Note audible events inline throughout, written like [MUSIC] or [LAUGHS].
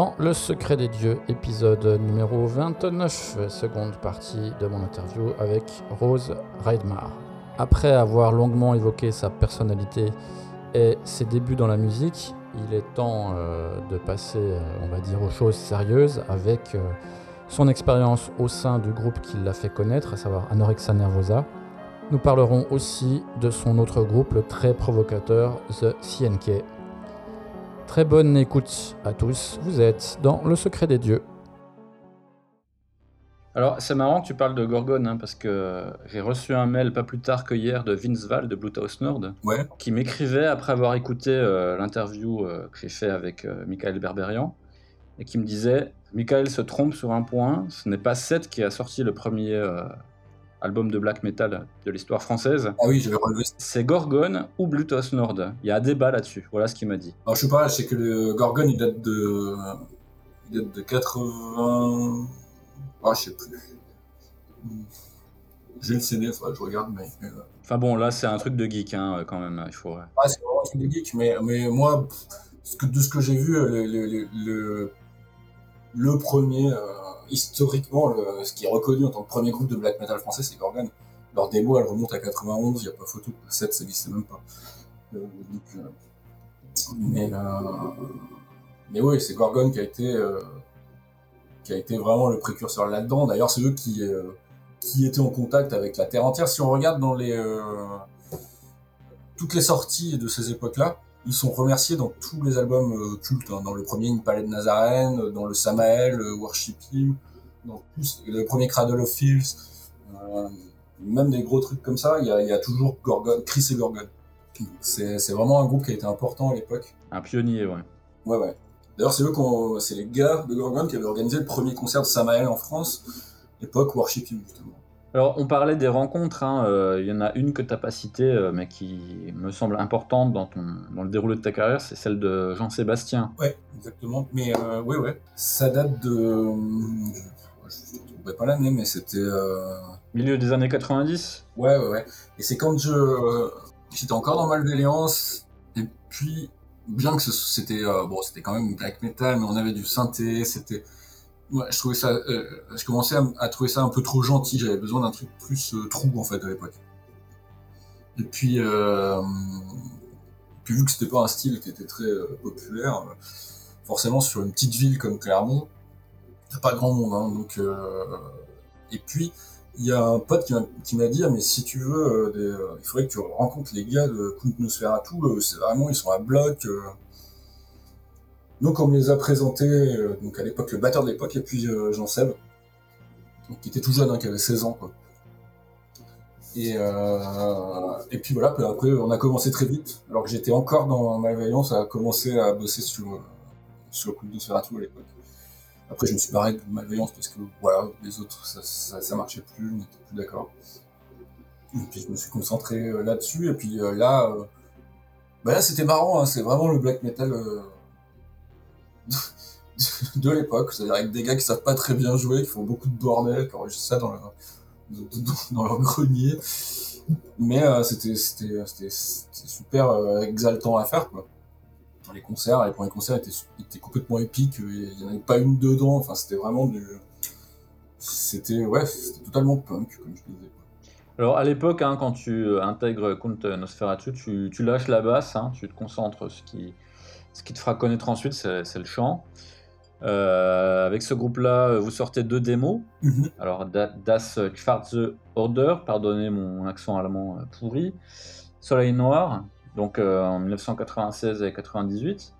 Dans Le secret des dieux, épisode numéro 29, seconde partie de mon interview avec Rose Reidmar. Après avoir longuement évoqué sa personnalité et ses débuts dans la musique, il est temps euh, de passer, euh, on va dire, aux choses sérieuses avec euh, son expérience au sein du groupe qui l'a fait connaître, à savoir Anorexia Nervosa. Nous parlerons aussi de son autre groupe, le très provocateur The CNK. Très bonne écoute à tous, vous êtes dans Le Secret des Dieux. Alors, c'est marrant que tu parles de Gorgone, hein, parce que j'ai reçu un mail pas plus tard que hier de Vince Val de Bluetooth Nord, Ouais. qui m'écrivait après avoir écouté euh, l'interview euh, que j'ai fait avec euh, Michael Berberian, et qui me disait Michael se trompe sur un point, ce n'est pas Seth qui a sorti le premier euh, album de black metal de l'histoire française, Ah oui, j'avais relevé ça. c'est Gorgone ou Bluetooth Nord. Il y a un débat là-dessus, voilà ce qu'il m'a dit. Alors, je sais pas, sais que le Gorgon, il date de. Il date de 80. Ah, je sais plus. J'ai le CD, je regarde, mais. euh, Enfin bon, là c'est un truc de geek hein, quand même, il faut... Ah, c'est vraiment un truc de geek, mais, mais moi, de ce que j'ai vu, le, le, le, le, le premier, euh, historiquement, ce qui est reconnu en tant que premier groupe de black metal français, c'est Gorgon. Leur démo, elle remonte à 91, il n'y a pas photo. 7, ça n'existait même pas. Euh, euh, mais, euh, mais oui, c'est Gorgon qui a été, a été vraiment le précurseur là-dedans. D'ailleurs, c'est eux qui, qui étaient en contact avec la Terre entière. Si on regarde dans les, toutes les sorties de ces époques-là, ils sont remerciés dans tous les albums euh, cultes. hein. Dans le premier Une Palais de Nazarene, euh, dans le Samael, euh, Worship Him, dans le premier Cradle of euh, même des gros trucs comme ça, il y a, il y a toujours Gorgon, Chris et Gorgon. C'est c'est vraiment un groupe qui a été important à l'époque. Un pionnier, ouais. Ouais, ouais. D'ailleurs, c'est eux qu'on, c'est les gars de Gorgon qui avaient organisé le premier concert de Samael en France, époque Worship Him, justement. Alors, on parlait des rencontres, hein, euh, il y en a une que tu n'as pas citée, euh, mais qui me semble importante dans, ton, dans le déroulé de ta carrière, c'est celle de Jean-Sébastien. Ouais, exactement. Mais euh, ouais. Ça date de. Je ne trouverai pas l'année, mais c'était. euh, Milieu des années 90 Ouais, ouais, ouais. Et c'est quand je. J'étais encore dans Malveillance, et puis, bien que c'était. bon, c'était quand même black metal, mais on avait du synthé, c'était. Ouais, je trouvais ça. euh, je commençais à, trouver ça un peu trop gentil, j'avais besoin d'un truc plus euh, trou, en fait, à l'époque. Et puis. Euh, puis vu que c'était pas un style qui était très euh, populaire, euh, forcément sur une petite ville comme Clermont, a pas grand monde. Hein, donc, et puis il y a un pote qui m'a- dit ah, mais si tu veux, des, il faudrait que tu rencontres les gars de c'est vraiment ils sont à bloc. Donc on me les a présentés. euh, donc à l'époque le batteur de l'époque et puis euh, Jean Seb, qui était tout jeune, hein, qui avait 16 ans quoi. Et, euh, et puis voilà, après, on a commencé très vite. Alors que j'étais encore dans Malveillance, on a commencé à bosser sur, euh, sur le de Nosferatu à l'époque. Après, je me suis barré de Malveillance parce que voilà, les autres, ça, ça, marchait plus, on n'était plus d'accord. Et puis je me suis concentré là-dessus. Et puis là, bah là c'était marrant, hein, c'est vraiment le black metal de l'époque. C'est-à-dire avec des gars qui savent pas très bien jouer, qui font beaucoup de bordel, qui enregistrent ça dans leur, grenier. Mais euh, c'était super euh, exaltant à faire quoi. Les concerts, les premiers concerts étaient, étaient complètement épiques, il y en avait pas une dedans, enfin c'était vraiment du c'était ouais, c'était totalement punk comme je disais. Alors à l'époque, hein, quand tu euh, intègres Count Nosferatu, tu, tu lâches la basse, hein, tu te concentres, ce qui, ce qui te fera connaître ensuite, c'est le chant. Euh, avec ce groupe-là, euh, vous sortez deux démos. Mhm. Alors Da- Das Schwarze Order, pardonnez mon accent allemand euh, pourri. Soleil Noir, donc euh, en 1996 et 98.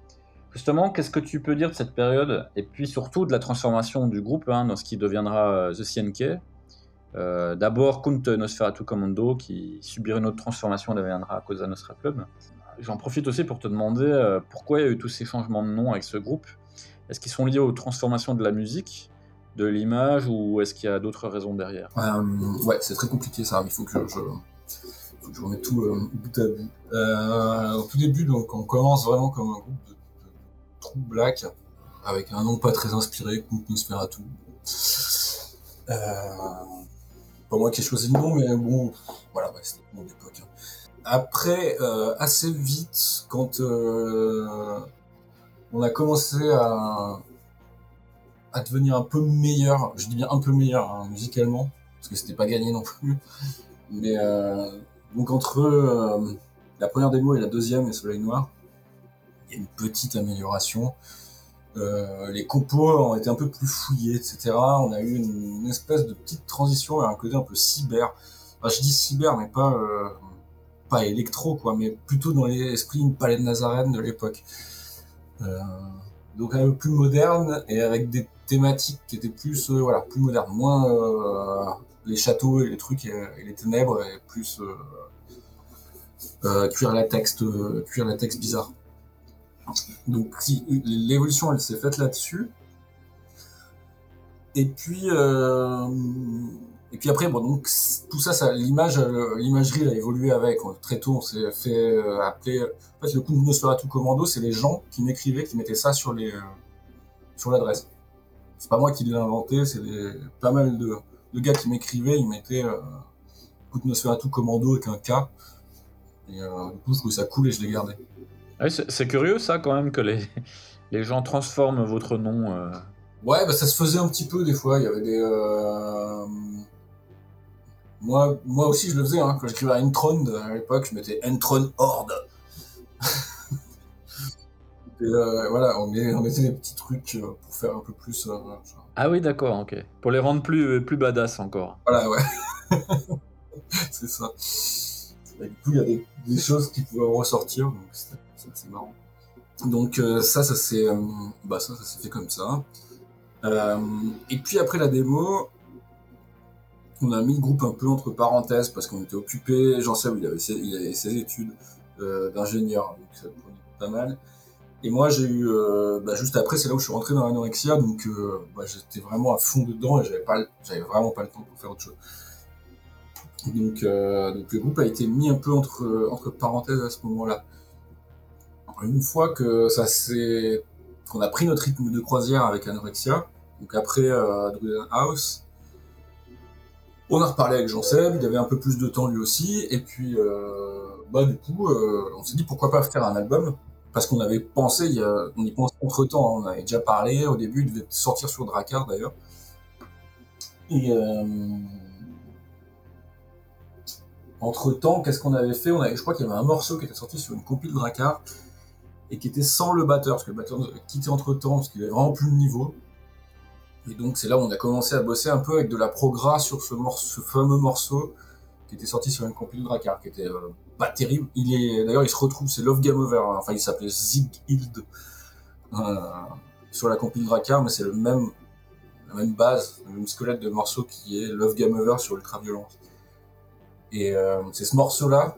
Justement, qu'est-ce que tu peux dire de cette période? Et puis surtout de la transformation du groupe hein, dans ce qui deviendra The CNK euh, D'abord, Kunt Nosferatu Commando qui subira une autre transformation deviendra Cosa Nostra Club. J'en profite aussi pour te demander euh, pourquoi il y a eu tous ces changements de nom avec ce groupe? Est-ce qu'ils sont liés aux transformations de la musique de l'image ou est-ce qu'il y a d'autres raisons derrière? Ouais, c'est très compliqué ça. Il faut que je, remette tout bout à bout. au tout début, donc, on commence vraiment comme un groupe de, de True Black avec un nom pas très inspiré, tout. Euh, pas moi qui ai choisi le nom, mais bon, voilà, ouais, c'était mon époque. Hein. Après, euh, assez vite, quand euh, on a commencé à, devenir un peu meilleur, je dis bien un peu meilleur hein, musicalement, parce que c'était pas gagné non plus, mais euh, donc entre la première démo et la deuxième, et Soleil Noir, il y a une petite amélioration. Les compos ont été un peu plus fouillés, etc. On a eu une, espèce de petite transition vers un côté un peu cyber. Enfin, je dis cyber, mais pas pas électro, quoi, mais plutôt dans l'esprit une palette Nazarene de l'époque. Euh, donc un peu plus moderne et avec des thématiques qui étaient plus euh, voilà plus modernes, moins euh, les châteaux et les trucs et, les ténèbres et plus cuire la texte cuire la texte bizarre. Donc si, l'évolution, elle s'est faite là-dessus. Et puis, et puis après, bon, donc tout ça, ça l'image, euh, l'imagerie a évolué avec. Très tôt, on s'est fait euh, appeler. En fait, le coup de tout Commando, c'est les gens qui m'écrivaient, qui mettaient ça sur les sur l'adresse. C'est pas moi qui l'ai inventé, c'est pas mal de, de, gars qui m'écrivaient, ils mettaient euh, coup de tout Commando avec un K. Et du coup, je trouvais ça cool et je l'ai gardé. Ah c'est curieux ça quand même que les, les gens transforment votre nom. Euh. Ouais, bah, ça se faisait un petit peu des fois. Il y avait des. Euh, moi, moi aussi je le faisais hein. quand j'écrivais à Entron à l'époque, je mettais Entron Horde. [LAUGHS] Et euh, voilà, on, mettait des petits trucs pour faire un peu plus. ah oui, d'accord, ok. Pour les rendre plus, plus badass encore. Voilà, ouais. [LAUGHS] c'est ça. du coup, il y a des, des, choses qui pouvaient ressortir, donc c'est marrant. Donc euh, ça, ça s'est, euh, bah ça, ça fait comme ça. Euh, et puis après la démo, on a mis le groupe un peu entre parenthèses parce qu'on était occupé. Jean sais il avait ses, il avait ses études d'ingénieur, donc ça prenait pas mal. Et moi, j'ai eu, bah, juste après, c'est là où je suis rentré dans l'anorexia, donc bah, j'étais vraiment à fond dedans et j'avais pas, vraiment pas le temps pour faire autre chose. Donc, le groupe a été mis un peu entre parenthèses à ce moment-là une fois que ça s'est, qu'on a pris notre rythme de croisière avec Anorexia, donc après euh, House, on a reparlé avec Jean-Seb, il avait un peu plus de temps lui aussi, et puis euh, bah du coup, euh, on s'est dit pourquoi pas faire un album, parce qu'on avait pensé, on y pense entre temps, on avait déjà parlé, au début il devait sortir sur Drakkar d'ailleurs, et euh, entre temps, qu'est-ce qu'on avait fait? On avait, Je crois qu'il y avait un morceau qui était sorti sur une compile Drakkar, et qui était sans le batteur, parce que le batteur quitté entre temps, parce qu'il avait vraiment plus de niveau. Et donc c'est là où on a commencé à bosser un peu avec de la progra sur ce, fameux morceau qui était sorti sur une compil Drakkar, qui était euh, pas terrible. Il est d'ailleurs il se retrouve, c'est Love Game Over, hein. enfin il s'appelait Zig Hild euh, sur la compil Drakkar, mais c'est le même la même base, le même squelette de morceau qui est Love Game Over sur Ultra Violence. Et euh, c'est ce morceau là,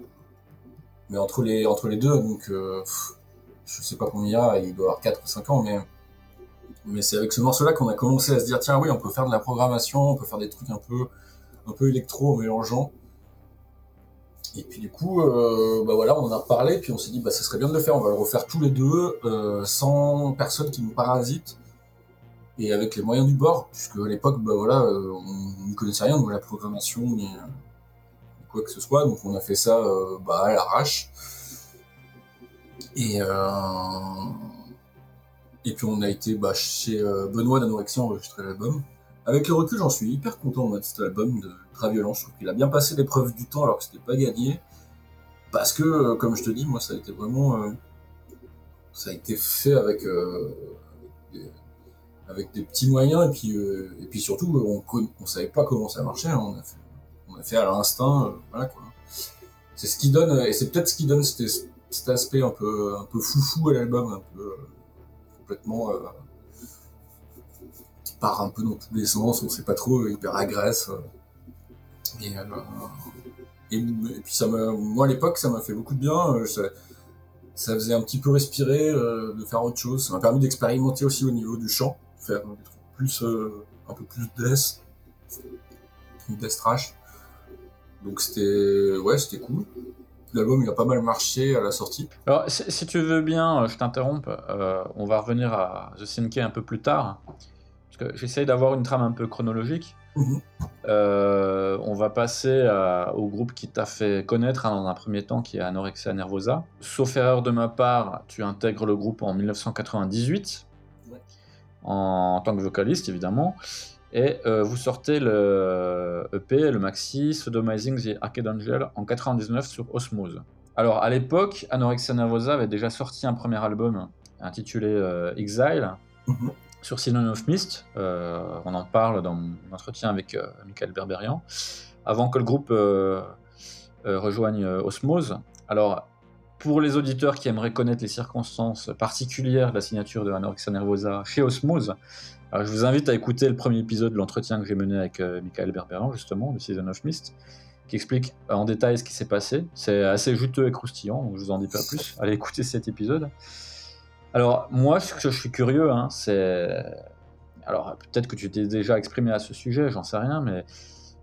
mais entre les entre les deux, donc je sais pas combien il y a, il doit avoir 4 ou 5 ans, mais, mais c'est avec ce morceau-là qu'on a commencé à se dire, tiens, oui, on peut faire de la programmation, on peut faire des trucs un peu, un peu électro mélangeant. Et puis du coup, euh, bah voilà, on en a reparlé, puis on s'est dit, bah ça serait bien de le faire, on va le refaire tous les deux, euh, sans personne qui nous parasite, et avec les moyens du bord, puisque à l'époque, bah voilà, euh, on ne connaissait rien de la programmation, ni quoi que ce soit, donc on a fait ça bah, à l'arrache. Et, et puis on a été bah, chez euh, Benoît d'Anorexia enregistrer l'album. Avec le recul, j'en suis hyper content de cet album de Traviolence. Je trouve qu'il a bien passé l'épreuve du temps alors que c'était pas gagné. Parce que, euh, comme je te dis, moi, ça a été vraiment. ça a été fait avec. Des, avec des petits moyens et puis, et puis surtout, on, on savait pas comment ça marchait. Hein. On, a fait, à l'instinct. voilà quoi. C'est ce qui donne. Et c'est peut-être ce qui donne cette cet aspect un peu, un peu foufou à l'album, un peu euh, complètement euh, qui part un peu dans tous les sens, on sait pas trop, hyper agresse. Euh. Et, et, puis ça m'a, moi à l'époque, ça m'a fait beaucoup de bien. Ça, ça, faisait un petit peu respirer, de faire autre chose. Ça m'a permis d'expérimenter aussi au niveau du chant, faire des trucs plus un peu plus death, death trash. Donc c'était ouais, c'était cool. L'album il a pas mal marché à la sortie. Alors si, si tu veux bien, euh, je t'interromps. euh, on va revenir à The Sinke un peu plus tard. Parce que j'essaye d'avoir une trame un peu chronologique. Mhm. Euh, on va passer à- au groupe qui t'a fait connaître hein, dans un premier temps, qui est Anorexia Nervosa. Sauf erreur de ma part, tu intègres le groupe en 1998, Ouais. en, tant que vocaliste évidemment, et euh, vous sortez le EP, le maxi, Sodomizing the Arcade Angel en 99 sur Osmose. Alors à l'époque, Anorexia Nervosa avait déjà sorti un premier album intitulé euh, Exile, Mhm. sur Synonym of Mist. Euh, on en parle dans mon entretien avec euh, Michael Berberian. Avant que le groupe euh, euh, rejoigne euh, Osmose. Alors, pour les auditeurs qui aimeraient connaître les circonstances particulières de la signature de Anorexia Nervosa chez Osmose, alors, je vous invite à écouter le premier épisode de l'entretien que j'ai mené avec euh, Michael Berberian, justement, de Season of Mist, qui explique euh, en détail ce qui s'est passé. C'est assez juteux et croustillant, donc je vous en dis pas plus. Allez écouter cet épisode. Alors, moi, ce que je suis curieux, hein, c'est. Alors, peut-être que tu t'es déjà exprimé à ce sujet, j'en sais rien, mais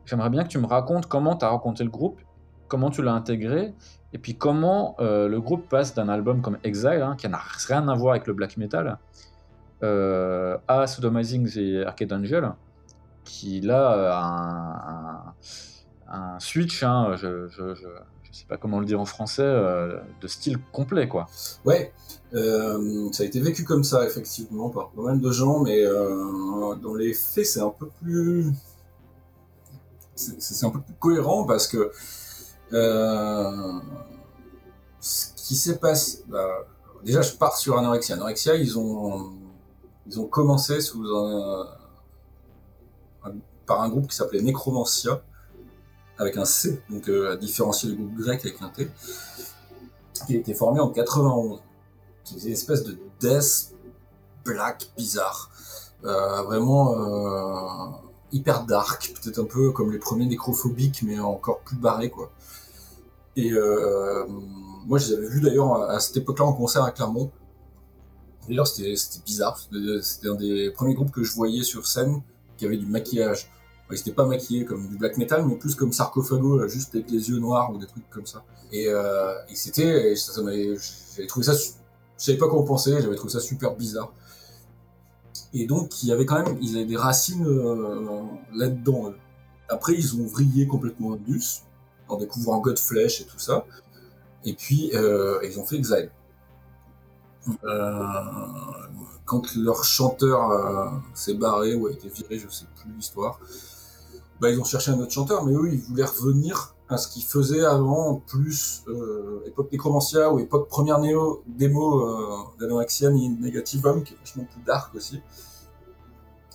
j'aimerais bien que tu me racontes comment tu as rencontré le groupe, comment tu l'as intégré, et puis comment euh, le groupe passe d'un album comme Exile, hein, qui n'a rien à voir avec le black metal, euh, à Sodomizing the Arcade Angel, qui là a un, switch, hein, je, je, je, je sais pas comment le dire en français, euh, de style complet, quoi. Ouais, ça a été vécu comme ça, effectivement, par pas mal de gens, mais dans les faits, c'est un peu plus cohérent parce que. Euh, ce qui s'est passé. bah, déjà, je pars sur Anorexia. Anorexia, ils ont, commencé par un groupe qui s'appelait Necromancia, avec un C, donc euh, à différencier du groupe grec avec un T, qui a été formé en 91 qui faisait une espèce de death black bizarre. Euh, vraiment euh, hyper dark, peut-être un peu comme les premiers nécrophobiques, mais encore plus barrés, quoi. Et euh, moi, je les avais vus d'ailleurs à, cette époque-là en concert à Clermont. D'ailleurs, c'était bizarre. C'était un des premiers groupes que je voyais sur scène qui avait du maquillage. Ils n'étaient pas maquillés comme du black metal, mais plus comme Sarcophago, là, juste avec les yeux noirs ou des trucs comme ça. Et, euh, c'était, j'avais trouvé ça, je savais pas quoi en penser, j'avais trouvé ça super bizarre. Et donc, il y avait quand même, ils avaient des racines euh, là-dedans. Après, ils ont vrillé complètement Indus, en découvrant Godflesh et tout ça. Et puis, euh, ils ont fait Exile. Euh, quand leur chanteur euh, s'est barré ou a été viré, je sais plus l'histoire, bah, ils ont cherché un autre chanteur, mais eux, ils voulaient revenir à ce qu'ils faisaient avant, plus époque Necromancia ou époque première néo, démo d'Anorexia ni Negativum, qui est vachement plus dark aussi.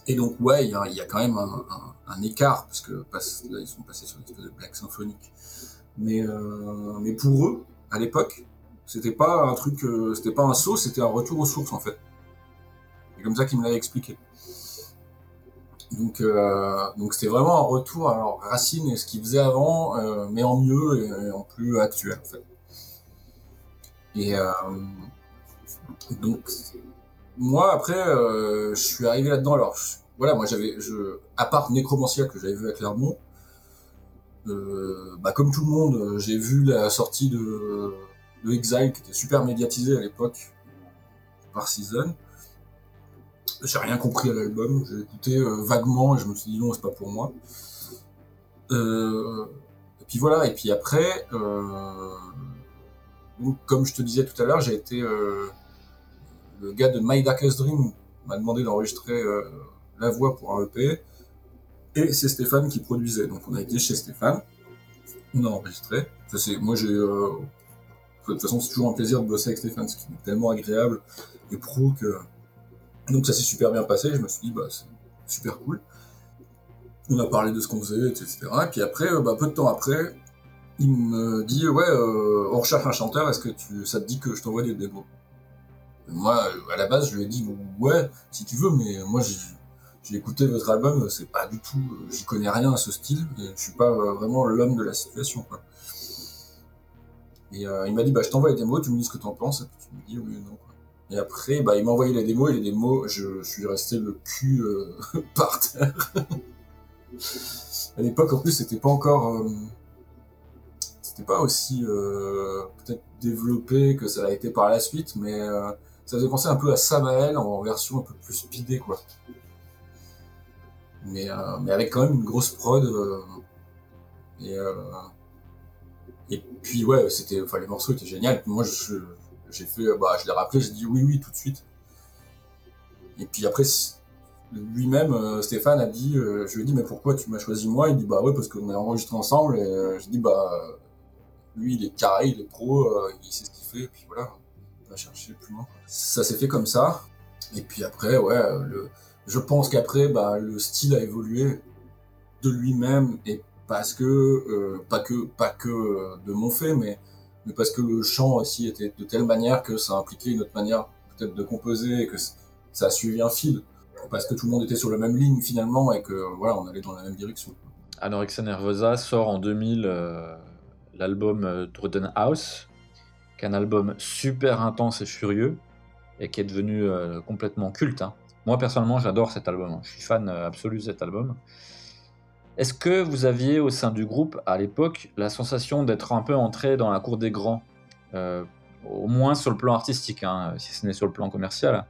Et donc, ouais, il y a, quand même un, écart, parce que là, ils sont passés sur une espèce de black symphonique. Mais, euh, mais pour eux, à l'époque, c'était pas un truc, euh, c'était pas un saut, c'était un retour aux sources, en fait. C'est comme ça qu'ils me l'avaient expliqué. Donc, euh, donc c'était vraiment un retour à leurs racines et ce qu'ils faisaient avant, mais en mieux et, en plus actuel, en fait. Et donc, moi, après, je suis arrivé là-dedans. Alors, voilà, moi, j'avais, à part Necromancia que j'avais vu à Clermont, bah, comme tout le monde, euh, j'ai vu la sortie de, Exile qui était super médiatisée à l'époque par Season. J'ai rien compris à l'album, j'ai écouté euh, vaguement et je me suis dit non, c'est pas pour moi. Euh, et puis voilà, et puis après, euh, comme je te disais tout à l'heure, j'ai été euh, le gars de My Darkest Dream m'a demandé d'enregistrer euh, la voix pour un EP et c'est Stéphane qui produisait. Donc on a été chez Stéphane, on a enregistré. Moi j'ai, euh, de toute façon c'est toujours un plaisir de bosser avec Stéphane, ce qui est tellement agréable et pro que donc ça s'est super bien passé. Je me suis dit bah c'est super cool. On a parlé de ce qu'on faisait, etc. Et puis après, euh, bah, peu de temps après, il me dit ouais, euh, on recherche un chanteur. Est-ce que tu, ça te dit que je t'envoie des démos? Moi, à la base, je lui ai dit ouais, si tu veux, mais moi j'ai j'ai écouté votre album, c'est pas du tout, euh, j'y connais rien à ce style, je suis pas euh, vraiment l'homme de la situation, quoi. Et euh, il m'a dit, bah, je t'envoie les démos, tu me dis ce que t'en penses, et puis tu me dis oui ou non. Et après, bah, il m'a envoyé les démos et les démos, je, suis resté le cul [LAUGHS] par terre. à l'époque, en plus, c'était pas encore. C'était pas aussi peut-être développé que ça a été par la suite, mais ça faisait penser un peu à Samael en version un peu plus speedée, quoi. Mais, mais avec quand même une grosse prod. et, et puis, ouais, c'était, enfin, les morceaux étaient géniaux. Moi, je j'ai fait, bah, je l'ai rappelé, j'ai dit oui, oui, tout de suite. Et puis après, lui-même, euh, Stéphane a dit, euh, je lui ai dit, mais pourquoi tu m'as choisi moi? Il dit, bah ouais, parce qu'on est enregistré ensemble. Et euh, je dis, bah, lui, il est carré, il est pro, il sait ce qu'il fait. Et puis voilà, on va chercher plus loin. Ça s'est fait comme ça. Et puis après, ouais, le, je pense qu'après, bah, le style a évolué de lui-même et parce que, pas que, pas que de mon fait, mais parce que le chant aussi était de telle manière que ça impliquait une autre manière peut-être de composer et que ça a suivi un fil parce que tout le monde était sur la même ligne finalement et que voilà on allait dans la même direction. Anorexia Nervosa sort en 2000 euh, l'album euh, Druden House, qui un album super intense et furieux et qui est devenu euh, complètement culte. Hein. Moi personnellement j'adore cet album, hein. je suis fan absolu de cet album. Est-ce que vous aviez au sein du groupe à l'époque la sensation d'être un peu entré dans la cour des grands euh, Au moins sur le plan artistique, hein, si ce n'est sur le plan commercial,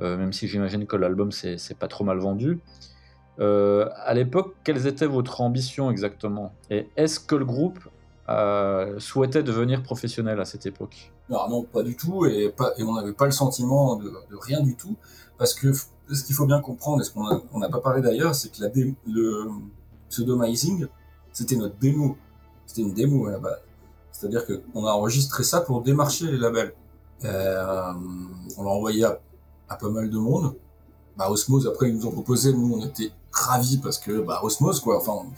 euh, même si j'imagine que l'album c'est pas trop mal vendu. Euh, à l'époque, quelles étaient votre ambitions exactement? Et est-ce que le groupe souhaitait devenir professionnel à cette époque? Non, pas du tout, et on n'avait pas le sentiment de, rien du tout, parce que ce qu'il faut bien comprendre, et ce qu'on n'a pas parlé d'ailleurs, c'est que la le, Pseudomizing, c'était notre démo. C'était une démo à la base. C'est-à-dire qu'on a enregistré ça pour démarcher les labels. Euh, on l'a envoyé à, pas mal de monde. Bah, Osmose, après, ils nous ont proposé, nous, on était ravis parce que, bah, Osmose, quoi. Enfin,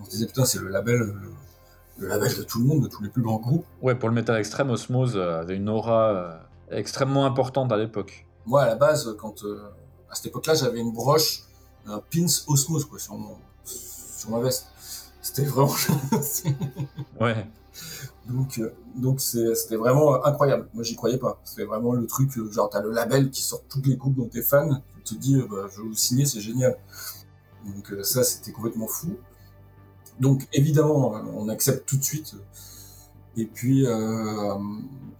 on, se disait, putain, c'est le label, le, label de tout le monde, de tous les plus grands groupes. Ouais, pour le métal extrême, Osmose avait une aura euh, extrêmement importante à l'époque. Moi, à la base, quand, euh, à cette époque-là, j'avais une broche, un pins Osmose, quoi, sur mon, sur ma veste. C'était vraiment. [LAUGHS] ouais. Donc, euh, donc c'était vraiment incroyable. Moi, j'y croyais pas. C'était vraiment le truc, euh, genre, t'as le label qui sort toutes les groupes dont t'es fan. Tu te dis, euh, bah, je vais vous signer, c'est génial. Donc, ça, c'était complètement fou. Donc, évidemment, on accepte tout de suite. Et puis,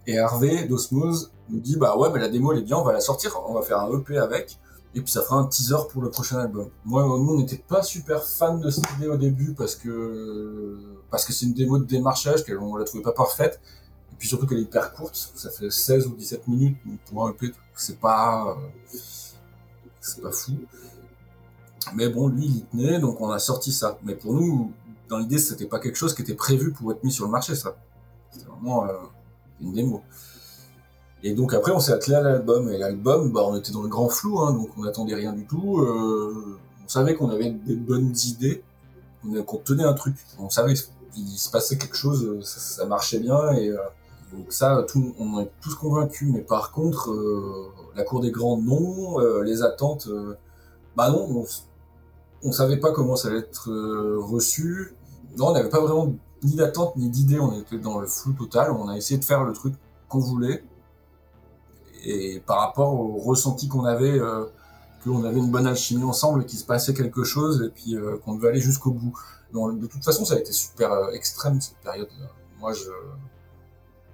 et Hervé d'Osmose nous dit, bah ouais, mais la démo, elle est bien, on va la sortir, on va faire un EP avec. Et puis ça fera un teaser pour le prochain album. Moi, nous, on n'était pas super fan de cette idée au début parce que parce que c'est une démo de démarchage qu'on la trouvait pas parfaite. Et puis surtout qu'elle est hyper courte. Ça fait 16 ou 17 minutes pour un EP. C'est pas c'est pas fou. Mais bon, lui, il y tenait, donc on a sorti ça. Mais pour nous, dans l'idée, c'était pas quelque chose qui était prévu pour être mis sur le marché, ça. C'était vraiment euh, une démo. Et donc après, on s'est attelé à l'album. Et l'album, bah, on était dans le grand flou, hein, donc on n'attendait rien du tout. Euh, on savait qu'on avait des bonnes idées, qu'on tenait un truc. On savait qu'il se passait quelque chose, ça, marchait bien. Et euh, donc ça, tout, on est tous convaincus. Mais par contre, euh, la cour des grands, non. les attentes, bah non. On, on savait pas comment ça allait être reçu. Non, on n'avait pas vraiment ni d'attente ni d'idée. On était dans le flou total. On a essayé de faire le truc qu'on voulait et par rapport au ressenti qu'on avait, euh, qu'on avait une bonne alchimie ensemble, qu'il se passait quelque chose et puis euh, qu'on devait aller jusqu'au bout. De toute façon, ça a été super euh, extrême cette période. -là. Moi, je,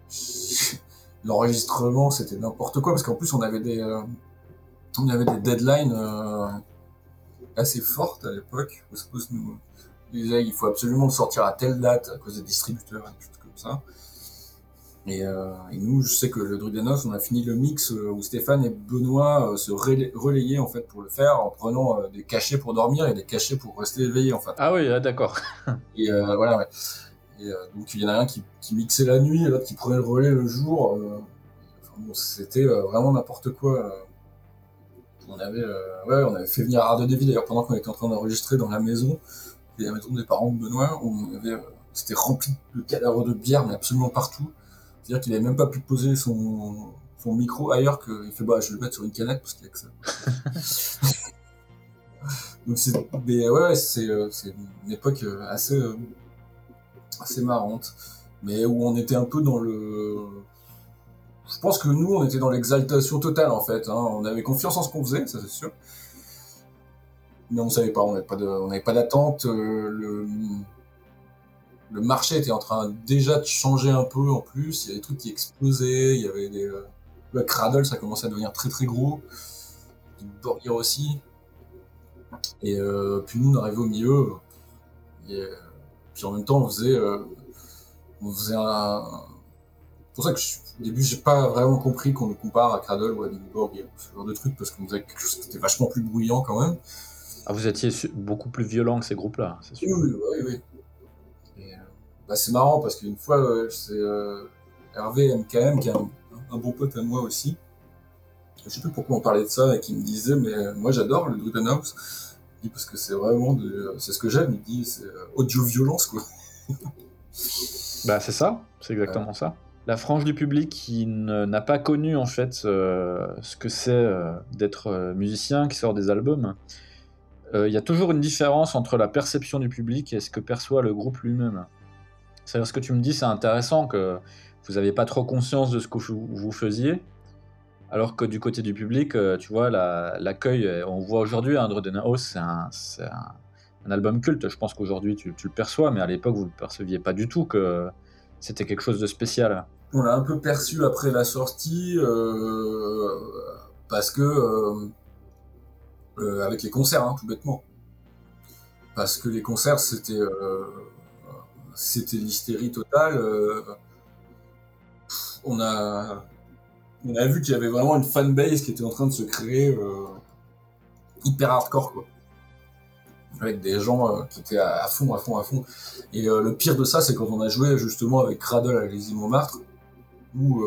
[LAUGHS] l'enregistrement, c'était n'importe quoi parce qu'en plus, on avait des, on avait des deadlines assez fortes à l'époque. nous disait il faut absolument sortir à telle date à cause des distributeurs et des choses comme ça. Euh, et, nous, je sais que le Druidenos, on a fini le mix euh, où Stéphane et Benoît euh, se relayaient en fait pour le faire en prenant des cachets pour dormir et des cachets pour rester éveillé en fait. Ah oui, d'accord. [LAUGHS] et voilà. Ouais. Et donc il y en a un qui, mixait la nuit, et l'autre qui prenait le relais le jour. c'était vraiment n'importe quoi. On avait, ouais, on avait fait venir Arde Devi d'ailleurs pendant qu'on était en train d'enregistrer dans la maison, et la maison des parents de Benoît, où on avait, c'était rempli de cadavres de bière, mais absolument partout. C'est-à-dire qu'il n'avait même pas pu poser son, son micro ailleurs qu'il fait bah je vais le mettre sur une canette parce qu'il y a que ça. [LAUGHS] Donc c'est mais ouais, c'est euh, c'est une époque euh, assez euh, assez marrante mais où on était un peu dans le je pense que nous, on était dans l'exaltation totale en fait. Hein. On avait confiance en ce qu'on faisait, ça c'est sûr. Mais on savait pas, on n'avait pas d'attente. Euh, le, le marché était en train déjà de changer un peu en plus. Il y avait des trucs qui explosaient. Il y avait des. Euh, le Cradle, ça commençait à devenir très très gros. Borgir aussi. Et euh, puis nous, on arrivait au milieu. Et, puis en même temps, on faisait. on faisait un. C'est pour ça que au début, j'ai pas vraiment compris qu'on nous compare à Cradle ou à Borg, ce genre de truc, parce qu'on faisait quelque chose qui était vachement plus bruyant quand même. Ah, vous étiez beaucoup plus violent que ces groupes-là, c'est sûr. Oui, oui, oui. Euh, bah, c'est marrant parce qu'une fois, euh, c'est euh, Hervé MKM, qui est un, bon pote à moi aussi. Je sais plus pourquoi on parlait de ça et qui me disait, mais moi j'adore le Druiden House. parce que c'est vraiment de, c'est ce que j'aime. Il dit, c'est audio-violence, quoi. [LAUGHS] bah, c'est ça, c'est exactement ça. La frange du public qui n'a pas connu en fait ce que c'est d'être musicien, qui sort des albums, euh, il y a toujours une différence entre la perception du public et ce que perçoit le groupe lui-même. C'est-à-dire ce que tu me dis, c'est intéressant que vous n'aviez pas trop conscience de ce que vous faisiez, alors que du côté du public, euh, tu vois, l'accueil, euh, on voit aujourd'hui, hein, House, c'est un, album culte. Je pense qu'aujourd'hui, tu, le perçois, mais à l'époque, vous ne le perceviez pas du tout que c'était quelque chose de spécial. On l'a un peu perçu après la sortie, parce que euh, avec les concerts, hein, tout bêtement. Parce que les concerts, c'était euh, c'était l'hystérie totale. Euh, on a on a vu qu'il y avait vraiment une fanbase qui était en train de se créer hyper hardcore quoi avec des gens qui étaient à, fond, à fond, à fond. Et le pire de ça, c'est quand on a joué justement avec Cradle à l'Élysée Montmartre, où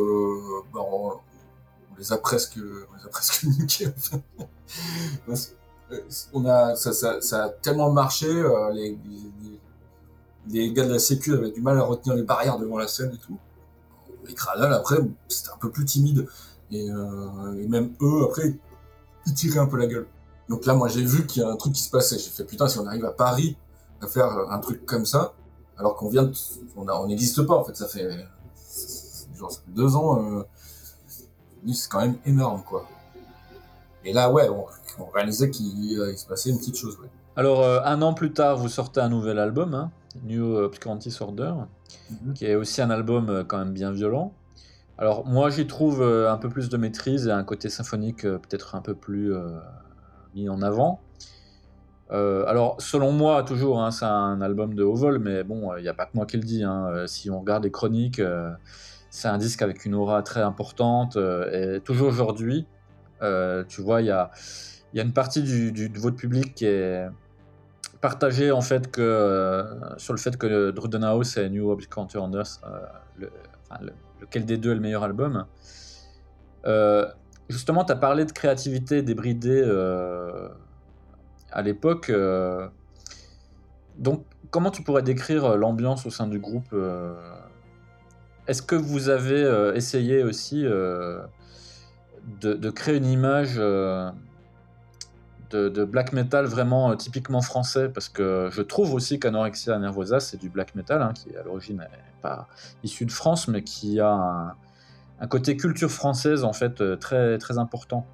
bah, on, les a presque, on les a presque [LAUGHS] niqués. Euh, on a, ça, ça, ça, a tellement marché, euh, les, gars de la Sécu avaient du mal à retenir les barrières devant la scène et tout. Les Cradle, après, c'était un peu plus timide. Et, euh, et, même eux, après, ils tiraient un peu la gueule. Donc là, moi, j'ai vu qu'il y a un truc qui se passait. J'ai fait, putain, si on arrive à Paris à faire un truc comme ça, alors qu'on vient de... On n'existe pas, en fait, ça fait... Genre, ça fait deux ans... Euh, c'est quand même énorme, quoi. Et là, ouais, on, réalisait qu'il euh, se passait une petite chose. Ouais. Alors, un an plus tard, vous sortez un nouvel album, hein, New Obscurantis Order, mhm. qui est aussi un album euh, quand même bien violent. Alors, moi, j'y trouve un peu plus de maîtrise et un côté symphonique peut-être un peu plus mis en avant. alors, selon moi, toujours, hein, c'est un album de haut vol, mais bon, il n'y a pas que moi qui le dis. Hein. si on regarde les chroniques, c'est un disque avec une aura très importante. et toujours aujourd'hui, euh, tu vois, il y a, y a, une partie du, de votre public qui est partagée en fait que, euh, sur le fait que Druden House et New Object Counter euh, lequel des deux est le meilleur album. justement, tu as parlé de créativité débridée à l'époque. donc, comment tu pourrais décrire l'ambiance au sein du groupe Est-ce que vous avez essayé aussi de, créer une image euh, de, black metal vraiment euh, typiquement français, parce que je trouve aussi qu'Anorexia Nervosa, c'est du black metal, hein, qui à l'origine n'est pas issu de France, mais qui a un, côté culture française en fait euh, très, très important.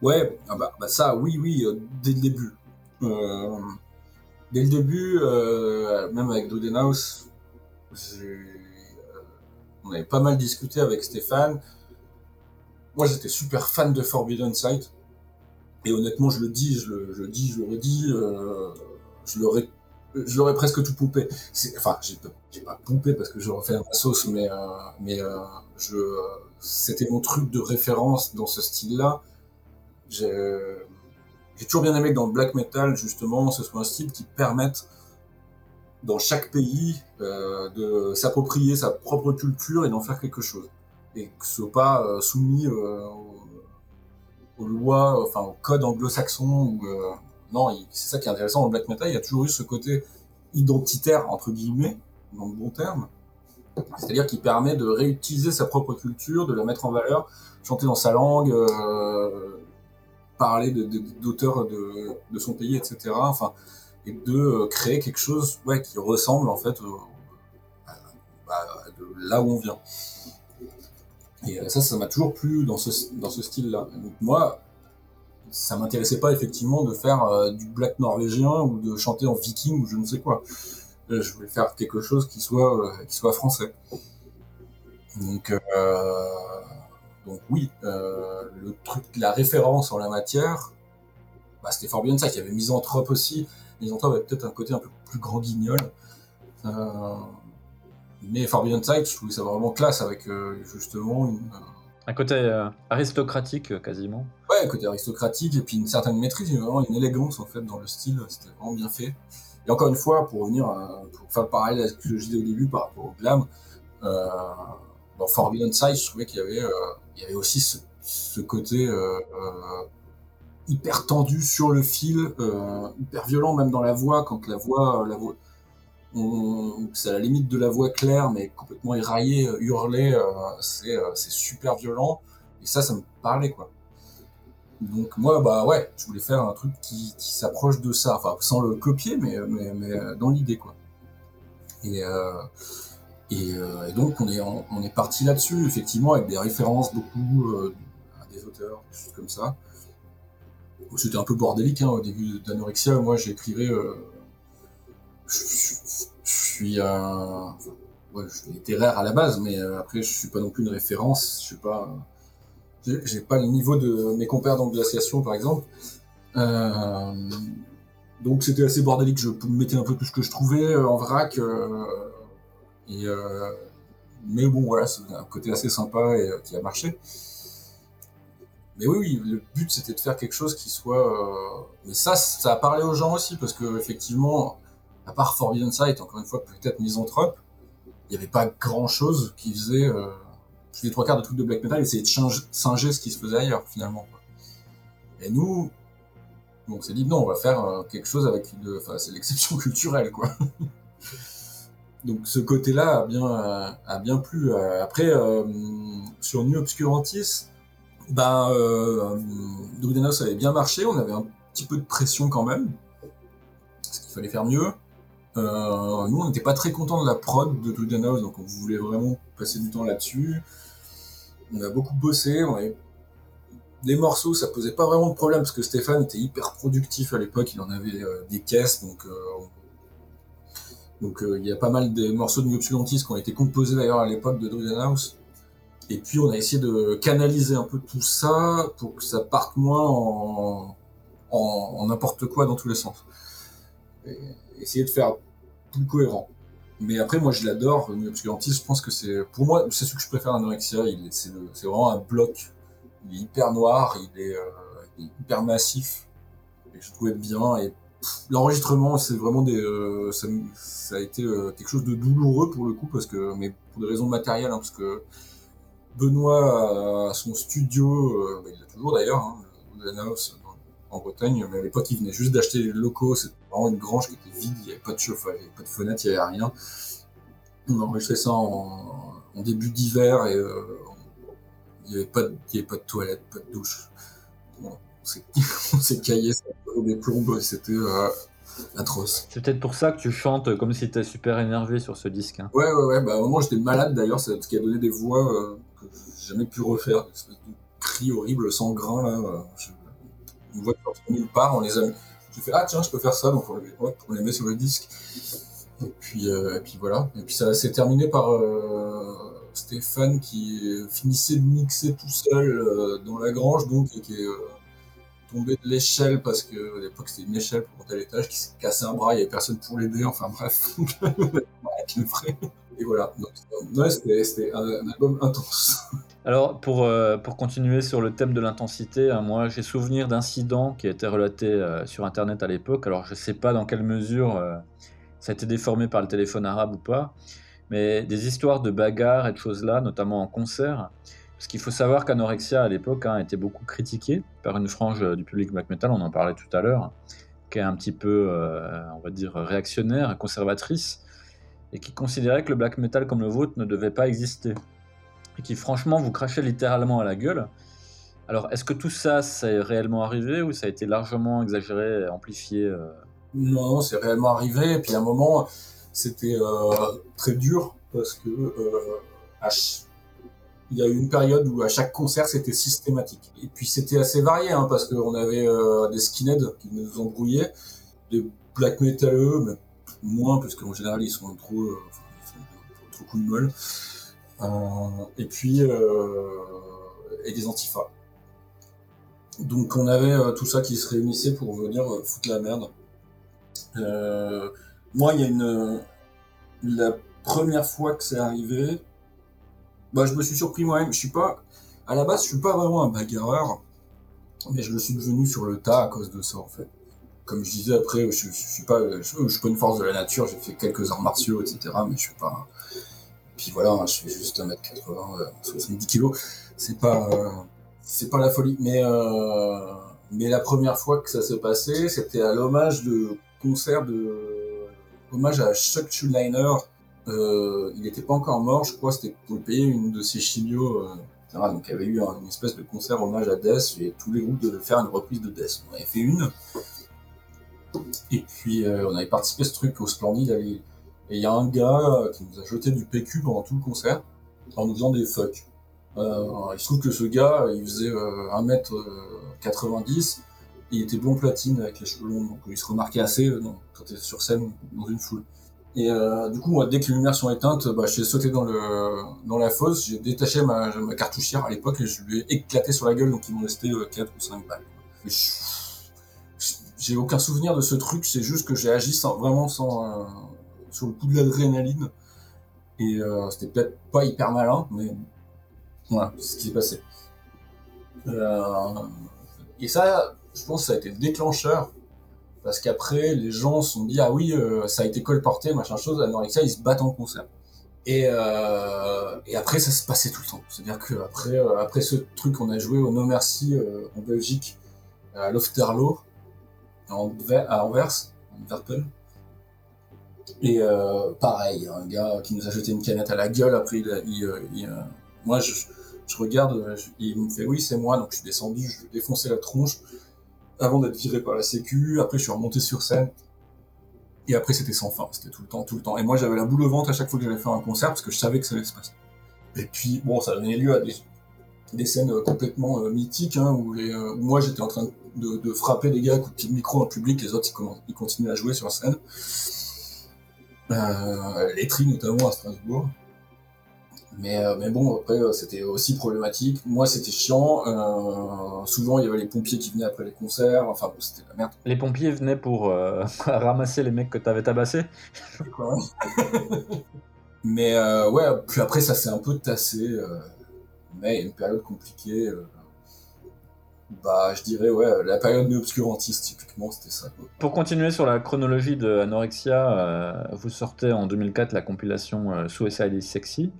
Ouais, ah bah, bah ça, oui, oui, dès le début. dès le début, même avec Dodenhouse, on avait pas mal discuté avec Stéphane moi j'étais super fan de Forbidden Sight. Et honnêtement, je le dis, je le, dis, je le redis, euh, je l'aurais presque tout poupé. Enfin, j'ai pas poupé parce que je refais la sauce, mais euh, euh, c'était mon truc de référence dans ce style-là. J'ai toujours bien aimé que dans le black metal, justement, ce soit un style qui permette dans chaque pays de s'approprier sa propre culture et d'en faire quelque chose et que ce soit pas soumis euh, aux, lois, enfin au code anglo-saxon. Euh, non, c'est ça qui est intéressant dans black metal. Il y a toujours eu ce côté identitaire entre guillemets, dans le bon terme. C'est-à-dire qui permet de réutiliser sa propre culture, de la mettre en valeur, chanter dans sa langue, parler d'auteurs de, son pays, etc. Enfin, et de créer quelque chose ouais, qui ressemble en fait à, de là où on vient. Et ça, ça m'a toujours plu dans ce, dans ce style-là. Donc moi, ça m'intéressait pas effectivement de faire du black norvégien ou de chanter en viking ou je ne sais quoi. Je voulais faire quelque chose qui soit, qui soit français. Donc, euh, donc oui, euh, le truc, la référence en la matière, bah, c'était fort bien ça. Il y avait Misanthrope aussi. Misanthrope avait peut-être un côté un peu plus grand guignol. Euh, mais Forbidden Sight, je trouvais ça vraiment classe avec euh, justement une, un côté euh, aristocratique quasiment. Ouais, un côté aristocratique et puis une certaine maîtrise, vraiment une élégance en fait dans le style. C'était vraiment bien fait. Et encore une fois, pour revenir, pour faire le parallèle avec ce que je disais au début par rapport au glam, dans Forbidden Sight, je trouvais qu'il y avait, euh, il y avait aussi ce, ce côté euh, euh, hyper tendu sur le fil, hyper violent même dans la voix, quand la voix, la voix, c'est à la limite de la voix claire, mais complètement éraillée, hurlée, c'est c'est super violent. Et ça, ça me parlait, quoi. Donc moi, bah ouais, je voulais faire un truc qui, s'approche de ça, enfin sans le copier, mais, dans l'idée, quoi. Et, euh, euh, donc on est, parti là-dessus, effectivement, avec des références beaucoup euh, à des auteurs, des choses comme ça. C'était un peu bordélique hein, au début d'Anorexia. Moi, j'écrivais. Euh, je, suis un. ouais, littéraire à la base, mais après, je suis pas non plus une référence. Je suis pas. J'ai pas le niveau de mes compères dans par exemple. donc c'était assez bordélique. Je mettais un peu tout ce que je trouvais en vrac. Euh, mais bon, voilà, c'est un côté assez sympa et euh, qui a marché. Mais oui, oui, le but c'était de faire quelque chose qui soit. Euh... Mais ça, ça a parlé aux gens aussi parce que effectivement, à part Forbidden Sight, encore une fois, peut-être Misanthrope, il n'y avait pas grand-chose qui faisait. Euh... les trois quarts de trucs de black metal, essayer de singer ce qui se faisait ailleurs finalement. Et nous, on s'est dit non, on va faire euh, quelque chose avec une. Enfin, c'est l'exception [LAUGHS] culturelle, quoi. donc ce côté-là a bien, a bien plu. Après, euh, sur New Obscurantis, ben, euh, avait bien marché, on avait un petit peu de pression quand même, parce qu'il fallait faire mieux. Euh, nous, on n'était pas très contents de la prod de Druidenhouse, donc on voulait vraiment passer du temps là-dessus. On a beaucoup bossé, des morceaux, ça posait pas vraiment de problème parce que Stéphane était hyper productif à l'époque, il en avait euh, des caisses, donc euh, il y a pas mal de morceaux de New qui ont été composés d'ailleurs à l'époque de Druiden House. Et puis on a essayé de canaliser un peu tout ça pour que ça parte moins en, n'importe quoi dans tous les sens. Essayer de faire plus cohérent. Mais après, moi, je l'adore, New Obscurantis. Je pense que c'est, pour moi, c'est ce que je préfère à Anorexia. C'est vraiment un bloc. Il est hyper noir, il est, euh, hyper massif. Et je trouvais bien. Et l'enregistrement, c'est vraiment des, euh, ça, a été euh, quelque chose de douloureux pour le coup parce que, mais pour des raisons matérielles, hein, parce que Benoît a son studio, bah, il l'a toujours d'ailleurs, hein, en Bretagne, mais à l'époque il venait juste d'acheter les locaux, c'était vraiment une grange qui était vide, il n'y avait pas de chauffage, il n'y avait pas de fenêtre, il n'y avait rien. On a enregistré ça en, en début d'hiver et il n'y avait, pas de, avait pas de toilette, pas de douche. Bon, on s'est [LAUGHS] caillé, des plombes, c'était euh, atroce. C'est peut-être pour ça que tu chantes comme si tu étais super énervé sur ce disque. Hein. Ouais, ouais, ouais. Bah, à un moment, j'étais malade d'ailleurs, c'est ce qui a donné des voix euh, que j'ai jamais pu refaire. Des cris horribles, sans grain, là. Euh, je... Une qui nulle part, on les a J'ai fait, ah tiens, je peux faire ça, donc on les, met sur le disque. Et puis, euh, et puis voilà. Et puis ça s'est terminé par euh, Stéphane qui finissait de mixer tout seul dans la grange, donc, et qui est tombé de l'échelle parce que à l'époque c'était une échelle pour monter à l'étage qui s'est cassé un bras, il n'y avait personne pour l'aider, enfin bref, [LAUGHS] Et voilà, c'était un, album intense. [LAUGHS] Alors pour, euh, pour continuer sur le thème de l'intensité, hein, moi j'ai souvenir d'incidents qui étaient relatés euh, sur internet à l'époque, alors je ne sais pas dans quelle mesure euh, ça a été déformé par le téléphone arabe ou pas, mais des histoires de bagarres et de choses là, notamment en concert, parce qu'il faut savoir qu'Anorexia, à l'époque, hein, été beaucoup critiqué par une frange du public black metal, on en parlait tout à l'heure, qui est un petit peu, on va dire, réactionnaire, conservatrice, et qui considérait que le black metal comme le vôtre ne devait pas exister. Et qui, franchement, vous crachait littéralement à la gueule. Alors, est-ce que tout ça, c'est réellement arrivé ou ça a été largement exagéré, amplifié euh Non, c'est réellement arrivé. Et puis à un moment, c'était très dur parce que il y a eu une période où à chaque concert c'était systématique. Et puis c'était assez varié hein, parce qu'on avait euh, des skinheads qui nous embrouillaient, des black metaleux, mais moins parce qu'en général ils sont trop, euh, ils sont trop coup de molle. Euh, et puis et des antifas. Donc on avait tout ça qui se réunissait pour venir foutre la merde. moi il y a une la première fois que c'est arrivé, bah, je me suis surpris moi-même. Je suis pas, à la base, je suis pas vraiment un bagarreur, mais je le suis devenu sur le tas à cause de ça, en fait. Comme je disais après, je, je suis pas, je, pas une force de la nature, j'ai fait quelques arts martiaux, etc., mais je suis pas, puis voilà, hein, je fais juste 1m80, 70 kg. C'est pas, c'est pas la folie. Mais, euh, mais la première fois que ça s'est passé, c'était à l'hommage de concert de, hommage à Chuck Schuldiner, euh, il n'était pas encore mort, je crois, c'était pour payer une de ses chimios, euh. Donc il y avait eu une espèce de concert hommage à Death, et tous les groupes devaient faire une reprise de Death. On avait fait une, et puis euh, on avait participé à ce truc au Splendid Et il y a un gars qui nous a jeté du PQ pendant tout le concert, en nous faisant des fuck. il se trouve que ce gars, il faisait 1m90, il était blond platine avec les cheveux longs, donc il se remarquait assez quand il était sur scène dans une foule. Et euh, du coup, moi, dès que les lumières sont éteintes, bah, j'ai sauté dans la fosse, j'ai détaché ma, ma cartouchière à l'époque et je lui ai éclaté sur la gueule, donc il m'en restait euh, 4 ou 5 balles. J'ai aucun souvenir de ce truc, c'est juste que j'ai agi sans, vraiment sans, euh, sur le coup de l'adrénaline. Et euh, c'était peut-être pas hyper malin, mais voilà, c'est ce qui s'est passé. Euh, et ça, je pense que ça a été le déclencheur parce qu'après les gens se sont dit ah oui ça a été colporté machin chose anorexia ils se battent en concert et, après ça se passait tout le temps c'est à dire que après ce truc on a joué au No Merci en Belgique à Lofterlo à Anvers en Verpen et euh, pareil un gars qui nous a jeté une canette à la gueule après il, il, moi je, regarde il me fait oui c'est moi donc je suis descendu je lui la tronche avant d'être viré par la sécu. Après, je suis remonté sur scène. Et après, c'était sans fin. C'était tout le temps, tout le temps. Et moi, j'avais la boule au ventre à chaque fois que j'allais faire un concert parce que je savais que ça allait se passer. Et puis, bon, ça donnait lieu à des, des scènes euh, complètement euh, mythiques hein, où, les, euh, où, moi, j'étais en train de, de, frapper des gars à coups de micro en public. Les autres, ils, ils continuaient à jouer sur scène. Euh, les tri, notamment à Strasbourg. Mais, mais bon, après, c'était aussi problématique. Moi, c'était chiant. Euh, souvent, il y avait les pompiers qui venaient après les concerts. Enfin, bon, c'était la merde. Les pompiers venaient pour euh, [LAUGHS] ramasser les mecs que t'avais tabassés [LAUGHS] Mais euh, ouais, puis après, ça s'est un peu tassé. Mais il y a une période compliquée. bah, je dirais, ouais, la période de obscurantisme, typiquement, c'était ça. Pour continuer sur la chronologie de Anorexia, vous sortez en 2004 la compilation Suicide is Sexy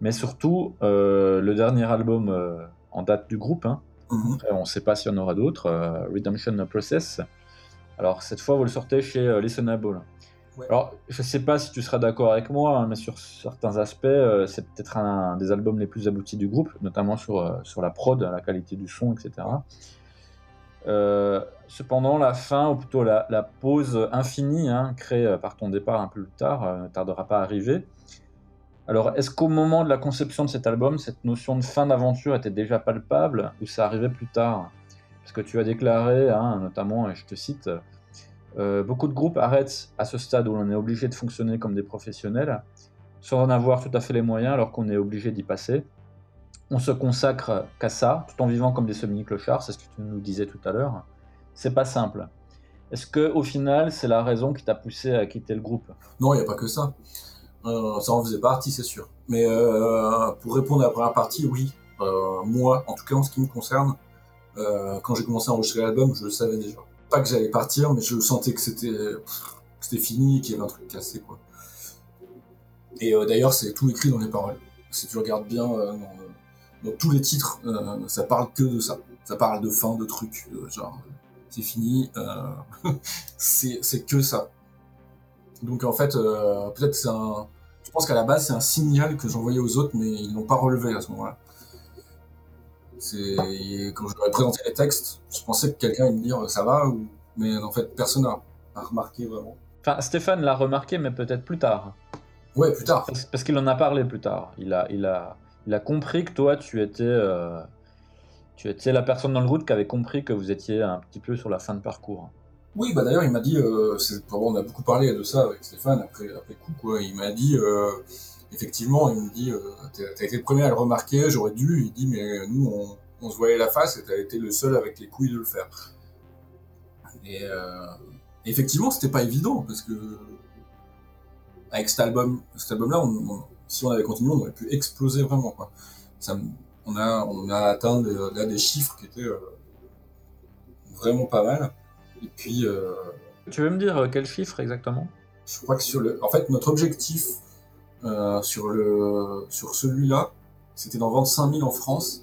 mais surtout euh, le dernier album euh, en date du groupe. Hein. Mhm. Après, on ne sait pas s'il y en aura d'autres, euh, Redemption Process. Alors cette fois, vous le sortez chez euh, Listenable. Alors je sais pas si tu seras d'accord avec moi, hein, mais sur certains aspects, euh, c'est peut-être un des albums les plus aboutis du groupe, notamment sur, euh, sur la prod, la qualité du son, etc. Euh, cependant, la fin, ou plutôt la, la pause infinie, hein, créée par ton départ un peu plus tard, ne tardera pas à arriver. Alors, est-ce qu'au moment de la conception de cet album, cette notion de fin d'aventure était déjà palpable ou ça arrivait plus tard? Parce que tu as déclaré, hein, notamment, et je te cite, euh, beaucoup de groupes arrêtent à ce stade où l'on est obligé de fonctionner comme des professionnels, sans en avoir tout à fait les moyens alors qu'on est obligé d'y passer. On se consacre qu'à ça, tout en vivant comme des semi-clochards, c'est ce que tu nous disais tout à l'heure. C'est pas simple. Est-ce que au final, c'est la raison qui t'a poussé à quitter le groupe? Non, il n'y a pas que ça. Euh, ça en faisait partie, c'est sûr. Mais euh, pour répondre à la première partie, oui. Moi, en tout cas en ce qui me concerne, quand j'ai commencé à enregistrer l'album, je le savais déjà. Pas que j'allais partir, mais je sentais que c'était fini, qu'il y avait un truc cassé, quoi. Et euh, d'ailleurs, c'est tout écrit dans les paroles. Si tu regardes bien, euh, dans, dans, tous les titres, ça parle que de ça. Ça parle de fin, de trucs, genre c'est fini, [LAUGHS] c'est que ça. Donc en fait, peut-être c'est un je pense qu'à la base, c'est un signal que j'envoyais aux autres, mais ils n'ont pas relevé à ce moment-là. Quand j'aurais présenté les textes, je pensais que quelqu'un allait me dire ça va, ou... mais en fait, personne n'a remarqué vraiment. Enfin, Stéphane l'a remarqué, mais peut-être plus tard. Ouais, plus tard. Parce, parce qu'il en a parlé plus tard. Il a, il a, il a compris que toi, tu étais, euh, tu étais la personne dans le groupe qui avait compris que vous étiez un petit peu sur la fin de parcours. Oui, bah d'ailleurs, il m'a dit, euh, on a beaucoup parlé de ça avec Stéphane après, après coup, quoi. Il m'a dit, euh, effectivement, il me dit, euh, t'as été le premier à le remarquer, j'aurais dû. Il dit, mais nous, on, on se voyait la face et t'as été le seul avec les couilles de le faire. Et euh, effectivement, c'était pas évident parce que avec cet album, cet album-là, on- on- si on avait continué, on aurait pu exploser vraiment, quoi. Ça, me- on a, on a atteint des, là des chiffres qui étaient euh, vraiment pas mal. Et puis, euh, Tu veux me dire quel chiffre exactement? Je crois que sur le, en fait, notre objectif euh, sur le, sur celui-là, c'était d'en vendre 5000 en France,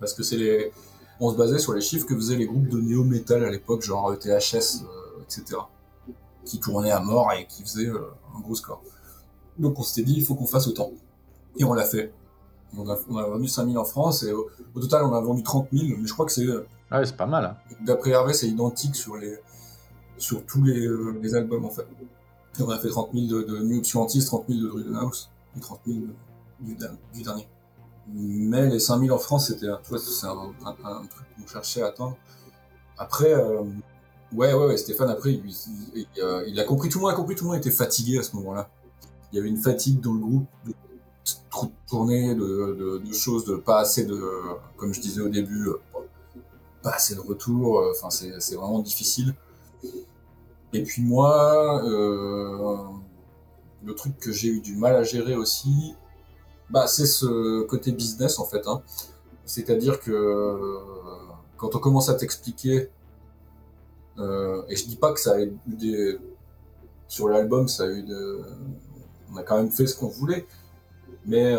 parce que c'est les, on se basait sur les chiffres que faisaient les groupes de néo-metal à l'époque, genre ETHS, euh, etc., qui tournaient à mort et qui faisaient euh, un gros score. Donc on s'était dit, il faut qu'on fasse autant. Et on l'a fait. On a, on a vendu 5000 en France et au, au total on a vendu 30 000, mais je crois que c'est, euh, Ah ouais, c'est pas mal. hein. D'après Hervé, c'est identique sur les sur tous les, euh, les albums en fait. On a fait 30 000 de, de New Option Antis, 30 000 de Druiden House et 30 000 de- du, dernier. Mais les 5 000 en France, c'était un, un, truc qu'on cherchait à atteindre. Après, euh, ouais, ouais, ouais, Stéphane, après, il, euh, a compris, tout le monde a compris, tout le monde était fatigué à ce moment-là. Il y avait une fatigue dans le groupe, de trop de tournées, de, choses, de pas assez de, comme je disais au début, euh, pas assez de retour, euh, enfin c'est vraiment difficile. Et puis moi, euh, le truc que j'ai eu du mal à gérer aussi, bah c'est ce côté business en fait. Hein. C'est-à-dire que euh, quand on commence à t'expliquer, euh, et je dis pas que ça a eu des sur l'album, ça a eu de, on a quand même fait ce qu'on voulait, mais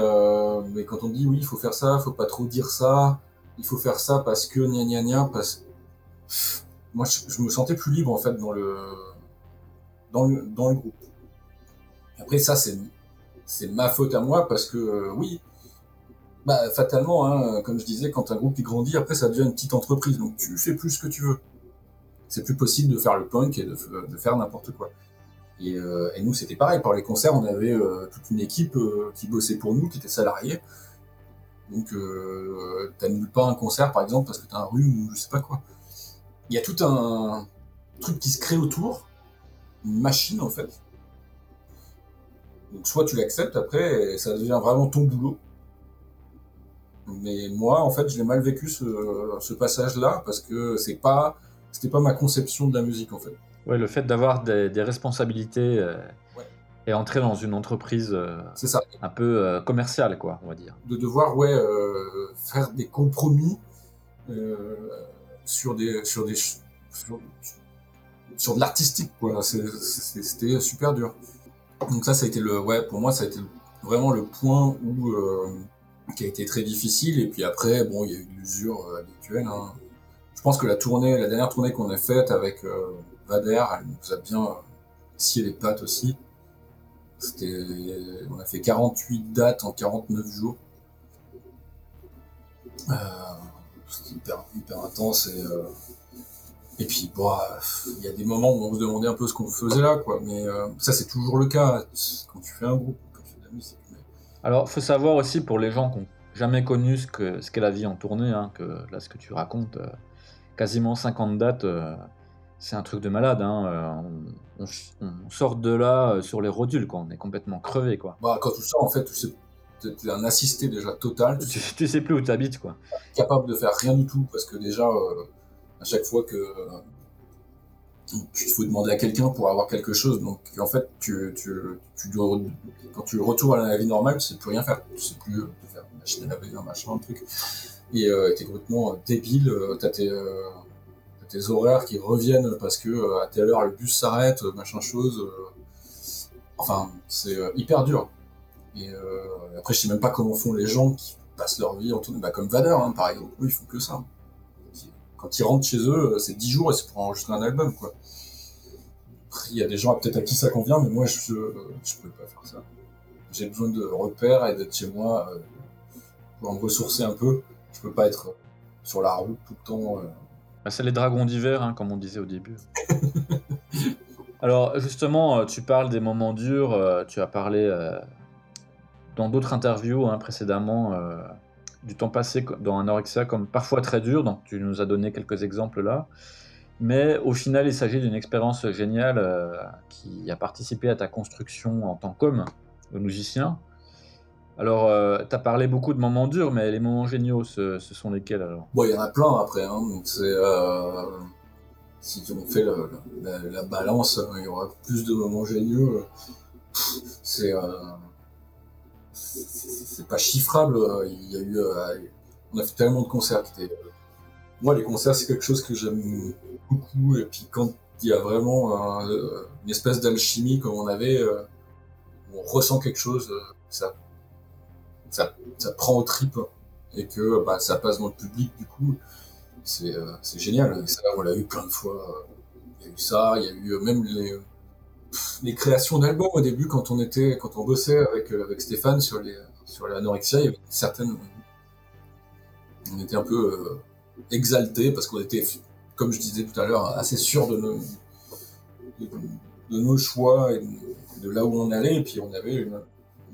mais quand on dit oui, il faut faire ça, faut pas trop dire ça, il faut faire ça parce que parce moi je, me sentais plus libre en fait dans le dans le dans le groupe. Après ça c'est c'est ma faute à moi parce que euh, oui bah fatalement hein, comme je disais quand un groupe grandit après ça devient une petite entreprise. Donc tu fais plus ce que tu veux. C'est plus possible de faire le punk et de, de faire n'importe quoi. Et, euh, et nous c'était pareil. Par les concerts on avait euh, toute une équipe qui bossait pour nous qui était salariée. Donc, t'annules pas un concert, par exemple, parce que t'as un rhume ou je sais pas quoi. Il y a tout un truc qui se crée autour, une machine en fait. Donc, soit tu l'acceptes après, ça devient vraiment ton boulot. Mais moi, en fait, je l'ai mal vécu ce, ce passage-là, parce que c'est pas, c'était pas ma conception de la musique en fait. Ouais, le fait d'avoir des, des responsabilités euh, Ouais. et entrer dans une entreprise euh, C'est ça. un peu euh, commerciale, quoi, on va dire. de devoir ouais euh, faire des compromis sur des sur des sur, sur de l'artistique quoi. C'était super dur. Donc ça ça a été le ouais pour moi ça a été vraiment le point où euh, qui a été très difficile. Et puis après bon il y a eu l'usure euh, habituelle hein. je pense que la tournée la dernière tournée qu'on a faite avec euh, Vader elle nous a bien scié les pattes aussi. C'était on a fait 48 dates en 49 jours. Euh, hyper, hyper intense et, euh, et puis bon, euh, il y a des moments où on se demandait un peu ce qu'on faisait là, quoi. Mais euh, ça, c'est toujours le cas quand tu fais un groupe, quand tu fais de la musique. Mais- Alors, faut savoir aussi pour les gens qui n'ont jamais connu ce qu'est ce qu'est la vie en tournée, hein, que là, ce que tu racontes, euh, quasiment 50 dates, c'est un truc de malade. hein, on, on- on sort de là sur les rotules, quoi. On est complètement crevé, quoi. Bah, quand tu sors, en fait, tu sais, t'es un assisté déjà total, tu Tu, tu sais plus où t'habites, quoi. capable de faire rien du tout parce que déjà, euh, à chaque fois que euh, il faut demander à quelqu'un pour avoir quelque chose, donc en fait, tu, tu, tu dois, quand tu retournes à la vie normale, tu sais plus rien faire, tu sais plus euh, faire une machine à laver, un machin, un truc, et euh, t'es complètement euh, débile, t'as tes, tes horaires qui reviennent parce que euh, à telle heure le bus s'arrête, machin chose, euh, enfin, c'est euh, hyper dur. Et euh, après, je sais même pas comment font les gens qui passent leur vie en tournée, bah, comme Vader, hein, par exemple. Eux, ils font que ça. Quand ils rentrent chez eux, euh, c'est 10 jours et c'est pour enregistrer un album, quoi. Il y a des gens peut-être à qui ça convient, mais moi, je, je peux pas faire ça. J'ai besoin de repères et d'être chez moi euh, pour me ressourcer un peu. Je peux pas être sur la route tout le temps. Bah, c'est les dragons d'hiver, hein, comme on disait au début. [LAUGHS] Alors, justement, tu parles des moments durs, tu as parlé dans d'autres interviews hein, précédemment euh, du temps passé dans Anorexia comme parfois très dur, donc tu nous as donné quelques exemples là. Mais au final, il s'agit d'une expérience géniale euh, qui a participé à ta construction en tant qu'homme, musicien. Alors, euh, tu as parlé beaucoup de moments durs, mais les moments géniaux, ce, sont lesquels alors? Bon, il y en a plein après. Hein, c'est, si on fait la, balance, il y aura plus de moments géniaux. C'est c'est pas chiffrable. Il y a eu, euh, on a fait tellement de concerts. Moi, les concerts, c'est quelque chose que j'aime beaucoup. Et puis quand il y a vraiment une espèce d'alchimie comme on avait, euh, on ressent quelque chose, euh, ça, ça, ça prend au tripes et que bah, ça passe dans le public. Du coup, c'est génial. ça, on l'a eu plein de fois. Il y a eu ça, il y a eu même les les créations d'albums au début quand on était quand on bossait avec avec Stéphane sur les sur l'anorexia, il y avait certaines. On était un peu euh, exaltés parce qu'on était, comme je disais tout à l'heure, assez sûr de nos, de, nos choix et de, là où on allait. Et puis on avait une,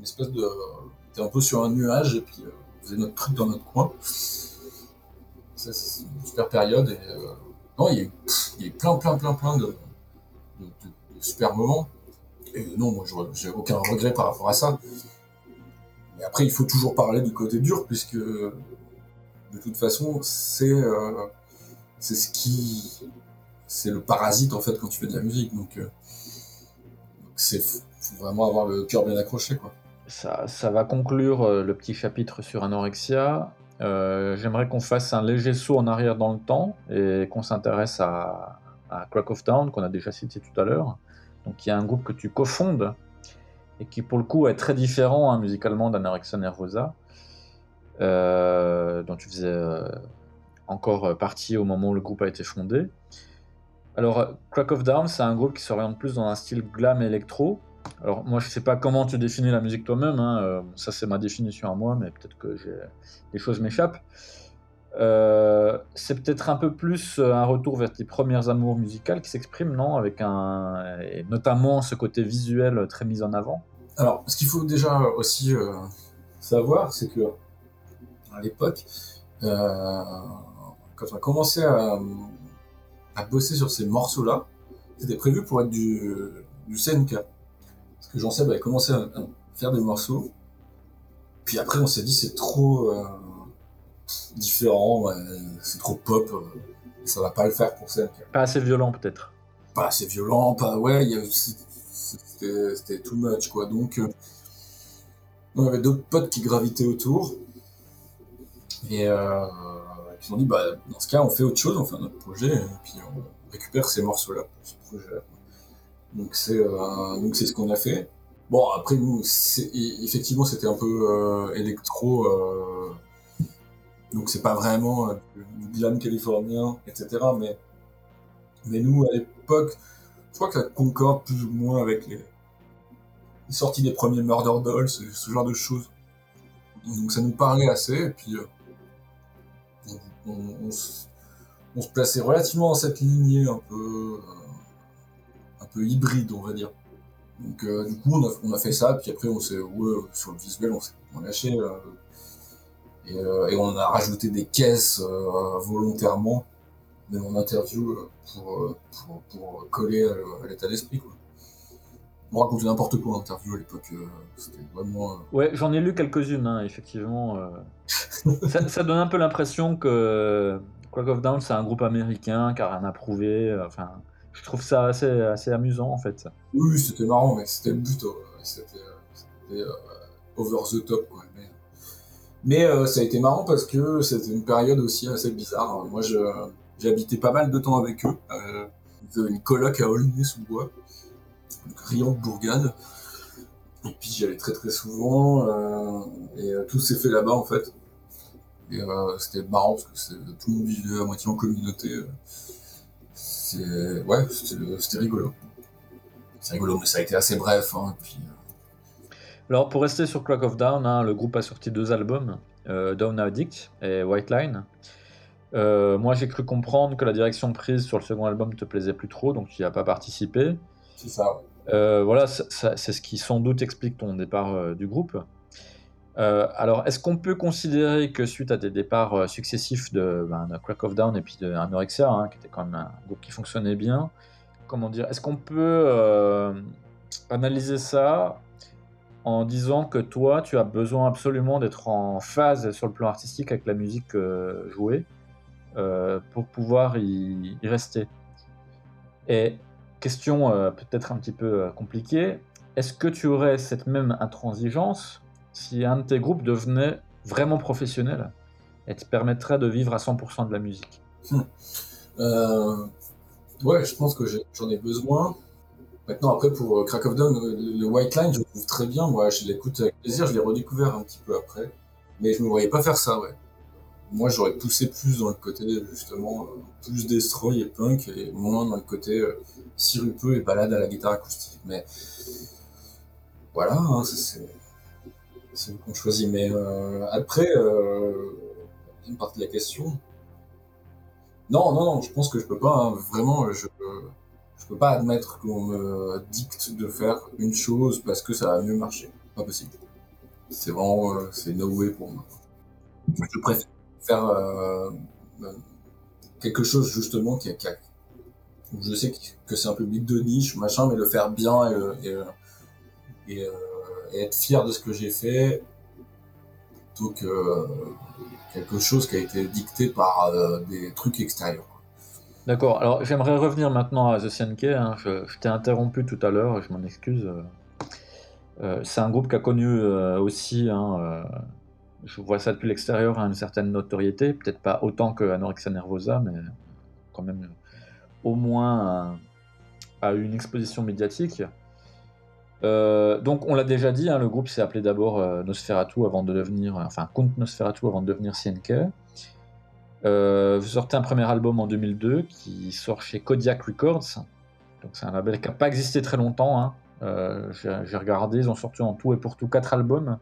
espèce de. On était un peu sur un nuage et puis euh, on faisait notre truc dans notre coin. c'est une super période. Euh, non, il y, a plein, plein, plein, plein de super moments. Et non, moi, j'ai aucun regret par rapport à ça après, il faut toujours parler du côté dur, puisque de toute façon, c'est euh, ce qui. C'est le parasite, en fait, quand tu fais de la musique. Donc, euh, c'est faut vraiment avoir le cœur bien accroché, quoi. Ça, ça va conclure euh, le petit chapitre sur anorexia. J'aimerais qu'on fasse un léger saut en arrière dans le temps et qu'on s'intéresse à, à Crack of Town, qu'on a déjà cité tout à l'heure. Donc, il y a un groupe que tu cofondes et qui pour le coup est très différent hein, musicalement d'Anorexia Nervosa, euh, dont tu faisais euh, encore partie au moment où le groupe a été fondé. Alors, Crack of Dawn, c'est un groupe qui s'oriente plus dans un style glam électro. Alors, moi, je sais pas comment tu définis la musique toi-même, hein, euh, ça c'est ma définition à moi, mais peut-être que des choses m'échappent. C'est peut-être un peu plus un retour vers tes premières amours musicales qui s'expriment, non Avec un. Notamment ce côté visuel très mis en avant? Alors, ce qu'il faut déjà aussi euh, savoir, c'est que à l'époque, euh, quand on a commencé à, bosser sur ces morceaux-là, c'était prévu pour être du, du. Parce que Jean-Seb avait commencé à, faire des morceaux, puis après on s'est dit c'est trop euh, différent, c'est trop pop, ça va pas le faire pour CNK. Pas assez violent peut-être. Pas assez violent, pas ouais, c'était too much, quoi. Donc, euh, on avait d'autres potes qui gravitaient autour. Et euh, ils ont dit, bah, dans ce cas, on fait autre chose, on fait un autre projet, et puis on récupère ces morceaux-là ce projet-là. Donc, c'est euh, donc c'est ce qu'on a fait. Bon, après, nous, effectivement, c'était un peu euh, électro. Donc, c'est pas vraiment du glam californien, etc. Mais, nous, à l'époque, je crois que ça concorde plus ou moins avec les, sorties des premiers Murder Dolls, ce, genre de choses. Donc ça nous parlait assez, et puis euh, on, se, plaçait relativement dans cette lignée un peu, euh, un peu hybride, on va dire. Donc euh, du coup, on a, fait ça, puis après on s'est, sur le visuel, on s'est lâché. Et, et, on a rajouté des caisses volontairement dans mon interview pour, pour, coller à l'état d'esprit. Quoi on racontait n'importe quoi en interview à l'époque. Euh, c'était vraiment. Euh, ouais, j'en ai lu quelques-unes, hein, effectivement. Euh. ça, donne un peu l'impression que Quack of Down, c'est un groupe américain qui a rien à prouver. Enfin, je trouve ça assez, assez amusant en fait. Oui, c'était marrant, mais c'était le but. C'était over the top. Quoi. Mais, ça a été marrant parce que c'était une période aussi assez bizarre. Moi, j'ai habité pas mal de temps avec eux. Euh, une coloc à Aulnay-sous-Bois le de Bourgade. Et puis j'y allais très très souvent, euh, et euh, tout s'est fait là-bas en fait. Et euh, c'était marrant parce que tout le monde vivait à moitié en communauté. Ouais, c'était rigolo. C'est rigolo, mais ça a été assez bref. Hein, Alors pour rester sur Clock of Down, hein, le groupe a sorti deux albums, Down Addict et White Line. moi j'ai cru comprendre que la direction prise sur le second album te plaisait plus trop, donc tu n'y as pas participé. C'est ça. Euh, voilà, c'est ce qui sans doute explique ton départ euh, du groupe. Euh, alors, est-ce qu'on peut considérer que suite à des départs euh, successifs de, ben, de Crack of Down et puis de Anorexia, hein, qui était quand même un groupe qui fonctionnait bien, comment dire, est-ce qu'on peut euh, analyser ça en disant que toi, tu as besoin absolument d'être en phase sur le plan artistique avec la musique jouée pour pouvoir y, rester. Et question peut-être un petit peu compliquée, est-ce que tu aurais cette même intransigeance si un de tes groupes devenait vraiment professionnel et te permettrait de vivre à 100% de la musique? Euh, Ouais, je pense que j'en ai, besoin. Maintenant, après, pour euh, Crack of Dawn, euh, le White Line, je le trouve très bien. Moi, je l'écoute avec plaisir. Je l'ai redécouvert un petit peu après. Mais je me voyais pas faire ça, ouais. Moi, j'aurais poussé plus dans le côté, justement, plus destroy et punk, et moins dans le côté sirupeux et balade à la guitare acoustique. Mais voilà, hein, c'est eux qu'on choisit. Mais euh, après, euh, une partie de la question. Non, non, non, je pense que je peux pas, hein, vraiment, je, je peux pas admettre qu'on me dicte de faire une chose parce que ça va mieux marcher. Pas possible. C'est vraiment, euh, c'est no way pour moi. Je préfère faire euh, quelque chose justement qui, a, je sais que c'est un public de niche, machin, mais le faire bien et, et être fier de ce que j'ai fait plutôt que euh, quelque chose qui a été dicté par euh, des trucs extérieurs. D'accord, alors j'aimerais revenir maintenant à The CNK. Hein. Je, t'ai interrompu tout à l'heure, je m'en excuse. Euh, c'est un groupe qui a connu aussi, hein, je vois ça depuis l'extérieur, une certaine notoriété, peut-être pas autant que Anorexia Nervosa, mais quand même au moins à une exposition médiatique. Euh, donc on l'a déjà dit, hein, le groupe s'est appelé d'abord euh, Nosferatu avant de devenir, enfin Count Nosferatu avant de devenir CNK. Euh, vous sortez un premier album en 2002 qui sort chez Kodiak Records. Donc c'est un label qui n'a pas existé très longtemps. Hein. J'ai regardé, ils ont sorti en tout et pour tout quatre albums,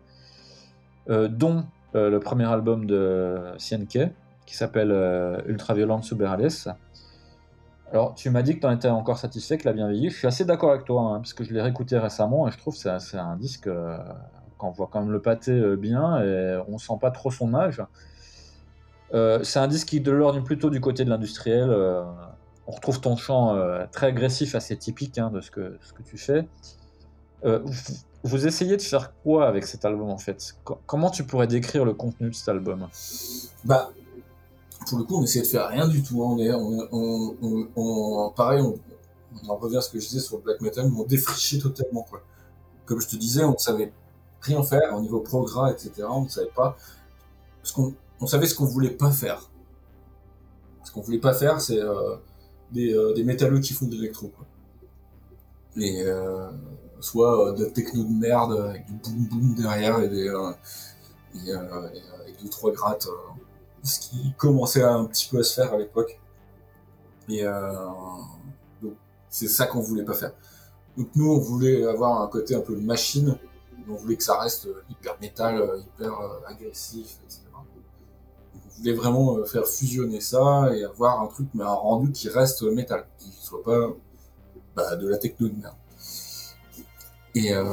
dont le premier album de CNK qui s'appelle Ultraviolent Superales. Alors, tu m'as dit que tu en étais encore satisfait, que la bien. Je suis assez d'accord avec toi, hein, parce que je l'ai réécouté récemment et je trouve que c'est un disque euh, qu'on voit quand même le pâté euh, bien et on sent pas trop son âge. Euh, c'est un disque qui de l'ordre plutôt du côté de l'industriel. on retrouve ton chant très agressif, assez typique hein, de ce que, ce que tu fais. Vous, essayez de faire quoi avec cet album en fait? Comment tu pourrais décrire le contenu de cet album? Bah, pour le coup, on essayait de faire rien du tout. Hein. On, pareil, on, on revient à ce que je disais sur le black metal, on défrichait totalement. Quoi. Comme je te disais, on ne savait rien faire au niveau progrès, etc. On ne savait pas. Parce qu'on on savait ce qu'on voulait pas faire. Ce qu'on voulait pas faire, c'est euh, des, euh, métalleux qui font de l'électro. Et euh, soit euh, de la techno de merde avec du boom boom derrière et des avec deux trois grattes ce qui commençait un petit peu à se faire à l'époque. Et c'est ça qu'on voulait pas faire. Donc nous on voulait avoir un côté un peu machine, on voulait que ça reste hyper métal, hyper agressif, etc. Voulait vraiment euh, faire fusionner ça et avoir un truc mais un rendu qui reste métal, qui soit pas bah, de la techno de merde. Et euh,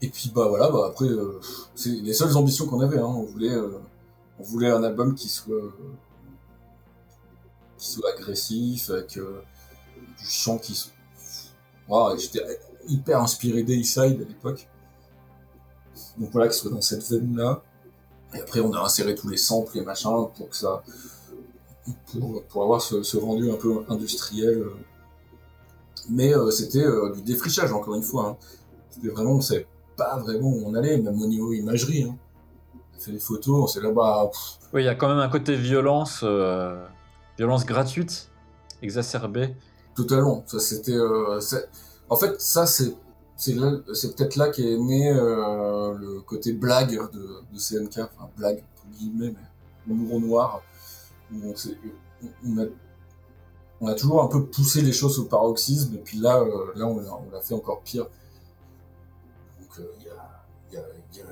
et puis bah voilà, bah après, euh, c'est les seules ambitions qu'on avait. Hein. On voulait, on voulait un album qui soit, qui soit agressif, avec du chant qui soit. Wow, J'étais hyper inspiré d'A-Side à l'époque. Donc voilà, qui soit dans cette veine-là. Et après, on a inséré tous les samples et machins pour que ça, pour, pour avoir ce, ce, rendu un peu industriel. Mais c'était du défrichage encore une fois. Hein. C'était vraiment, on savait pas vraiment où on allait, même au niveau imagerie. Hein. On a fait des photos, on s'est là-bas. Oui, il y a quand même un côté violence, euh, violence gratuite, exacerbée. Totalement. Ça, c'était. Euh, en fait, ça, c'est. C'est, peut-être là qu'est né euh, le côté blague de, CNK, enfin blague, entre guillemets, mais l'humour noir, on, a, toujours un peu poussé les choses au paroxysme, et puis là, euh, là on, l'a fait encore pire il y,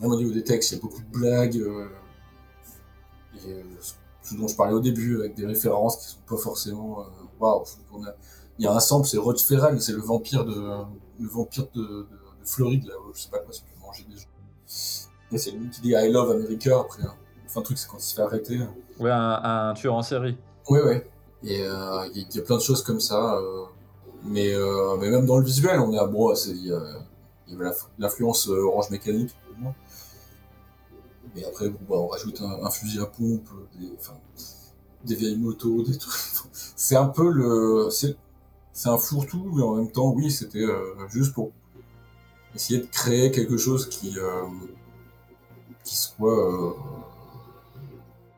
même au niveau des textes, il y a beaucoup de blagues. Euh, et, ce dont je parlais au début, avec des références qui sont pas forcément. Waouh! Il y a un sample, c'est Rod Ferrell, c'est le vampire de le vampire de, de, Floride, là, je sais pas quoi, c'est pour manger des gens. C'est lui qui dit I love America après. hein. Enfin, le truc, c'est quand il se fait arrêter. Ouais, un, un tueur en série. Ouais, ouais. Et euh, il y, a- il y a plein de choses comme ça. euh, mais, euh, mais même dans le visuel, on est à bon, c'est- il y avait l'inf- l'influence orange mécanique. Mais après, bon, bah, on rajoute un, un fusil à pompe, des, des vieilles motos, des trucs. [LAUGHS] C'est un peu le. C'est un fourre-tout, mais en même temps, oui, c'était euh, juste pour essayer de créer quelque chose qui, euh, qui soit. euh,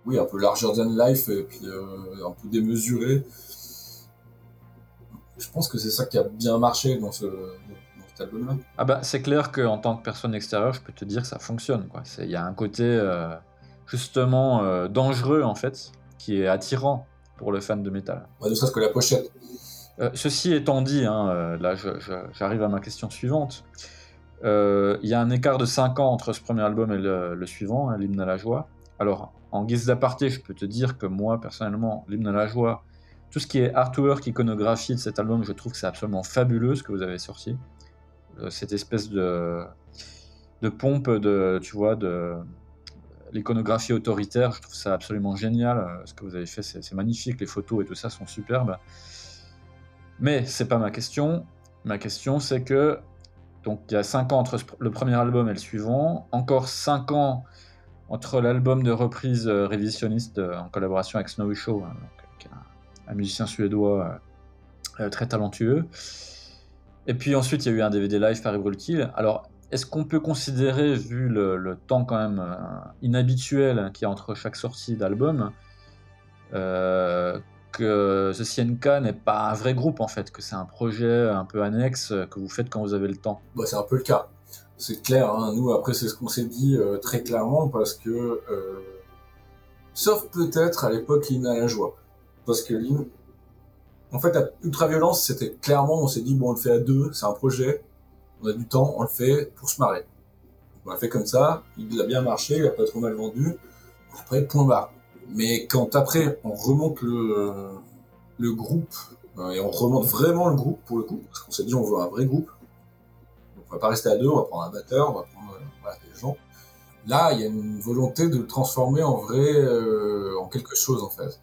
oui, un peu larger than life et puis un peu démesuré. Je pense que c'est ça qui a bien marché dans, ce. Ah bah c'est clair qu'en tant que personne extérieure, je peux te dire que ça fonctionne. Il y a un côté euh, justement euh, dangereux en fait, qui est attirant pour le fan de métal. Ouais, ne serait-ce que la pochette. Euh, ceci étant dit, hein, euh, là j'arrive à ma question suivante. Euh, Il y a un écart de 5 ans entre ce premier album et le, suivant, hein, l'hymne à la joie. Alors, en guise d'aparté, je peux te dire que moi, personnellement, l'hymne à la joie, tout ce qui est artwork, iconographie de cet album, je trouve que c'est absolument fabuleux ce que vous avez sorti. Cette espèce de, pompe de, tu vois, de l'iconographie autoritaire, je trouve ça absolument génial. Ce que vous avez fait, c'est magnifique. Les photos et tout ça sont superbes. Mais c'est pas ma question. Ma question, c'est que donc il y a 5 ans entre le premier album et le suivant, encore 5 ans entre l'album de reprise euh, révisionniste euh, en collaboration avec Snowy Show, hein, donc, un, musicien suédois euh, très talentueux. Et puis ensuite, il y a eu un DVD live par Kill. Alors, est-ce qu'on peut considérer, vu le, temps quand même inhabituel qu'il y a entre chaque sortie d'album, que The CNK n'est pas un vrai groupe en fait, que c'est un projet un peu annexe euh, que vous faites quand vous avez le temps Bah, c'est un peu le cas. C'est clair, hein. nous après c'est ce qu'on s'est dit euh, très clairement parce que, euh, sauf peut-être à l'époque à la joie. Parce que l'hymne, en fait à Ultraviolence c'était clairement, on s'est dit bon on le fait à deux, c'est un projet, on a du temps, on le fait pour se marrer. On l'a fait comme ça, il a bien marché, il a pas trop mal vendu, après point barre. Mais quand après on remonte le, le groupe, euh, et on remonte vraiment le groupe pour le coup, parce qu'on s'est dit on veut un vrai groupe, donc on va pas rester à deux, on va prendre un batteur, on va prendre euh, des gens. Là, il y a une volonté de le transformer en vrai, euh, en quelque chose en fait.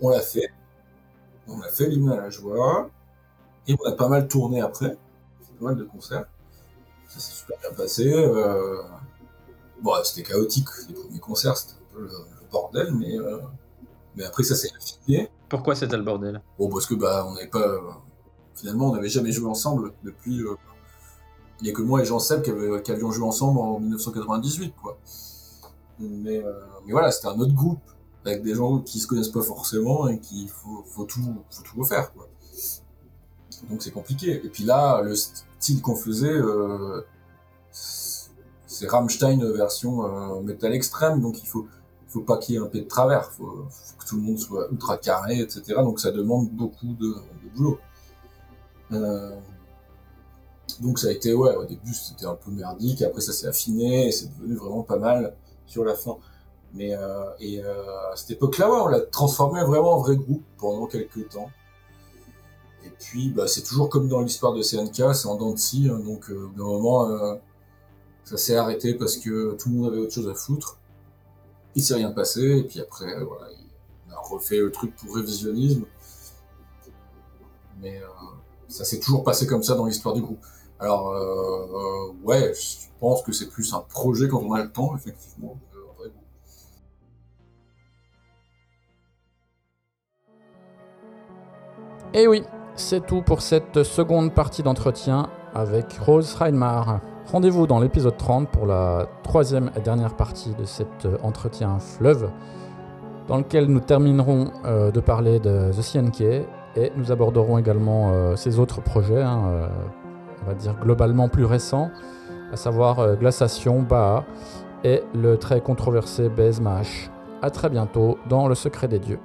On l'a fait. On a fait l'hymne à la joie. Et on a pas mal tourné après. Pas mal de concerts. Ça s'est super bien passé. Euh... Bon, c'était chaotique. Les premiers concerts, c'était un peu le bordel, mais, euh, mais après ça s'est affiné. Pourquoi c'était le bordel? Bon, parce que bah, on n'avait pas. euh, Finalement, on n'avait jamais joué ensemble depuis. euh, Il n'y a que moi et Jean Seb qui, qui avions joué ensemble en 1998, quoi. Mais, mais voilà, c'était un autre groupe avec des gens qui se connaissent pas forcément et qu'il faut, faut tout, faut tout refaire, quoi. Donc c'est compliqué. Et puis là, le style qu'on faisait, c'est Rammstein version euh, métal extrême, donc il faut, faut pas qu'il y ait un pied de travers, faut, faut que tout le monde soit ultra carré, etc. Donc ça demande beaucoup de, boulot. Euh, donc ça a été, ouais, au début c'était un peu merdique, après ça s'est affiné et c'est devenu vraiment pas mal sur la fin. Mais euh, et euh, à cette époque-là, ouais, on l'a transformé vraiment en vrai groupe pendant quelques temps. Et puis, bah, c'est toujours comme dans l'histoire de CNK, c'est en dents de scie, hein, donc euh, au bout d'un moment, ça s'est arrêté parce que tout le monde avait autre chose à foutre. Il s'est rien passé, et puis après, euh, voilà, il a refait le truc pour révisionnisme. Mais euh, ça s'est toujours passé comme ça dans l'histoire du groupe. Alors, euh, ouais, je pense que c'est plus un projet quand on a le temps, effectivement. Et oui, c'est tout pour cette seconde partie d'entretien avec Rose Reinmar. Rendez-vous dans l'épisode 30 pour la troisième et dernière partie de cet euh, entretien fleuve, dans lequel nous terminerons euh, de parler de The CNK et nous aborderons également euh, ses autres projets, hein, euh, on va dire globalement plus récents, à savoir Glaciation, Baha et le très controversé Baze Mash. A très bientôt dans Le Secret des Dieux.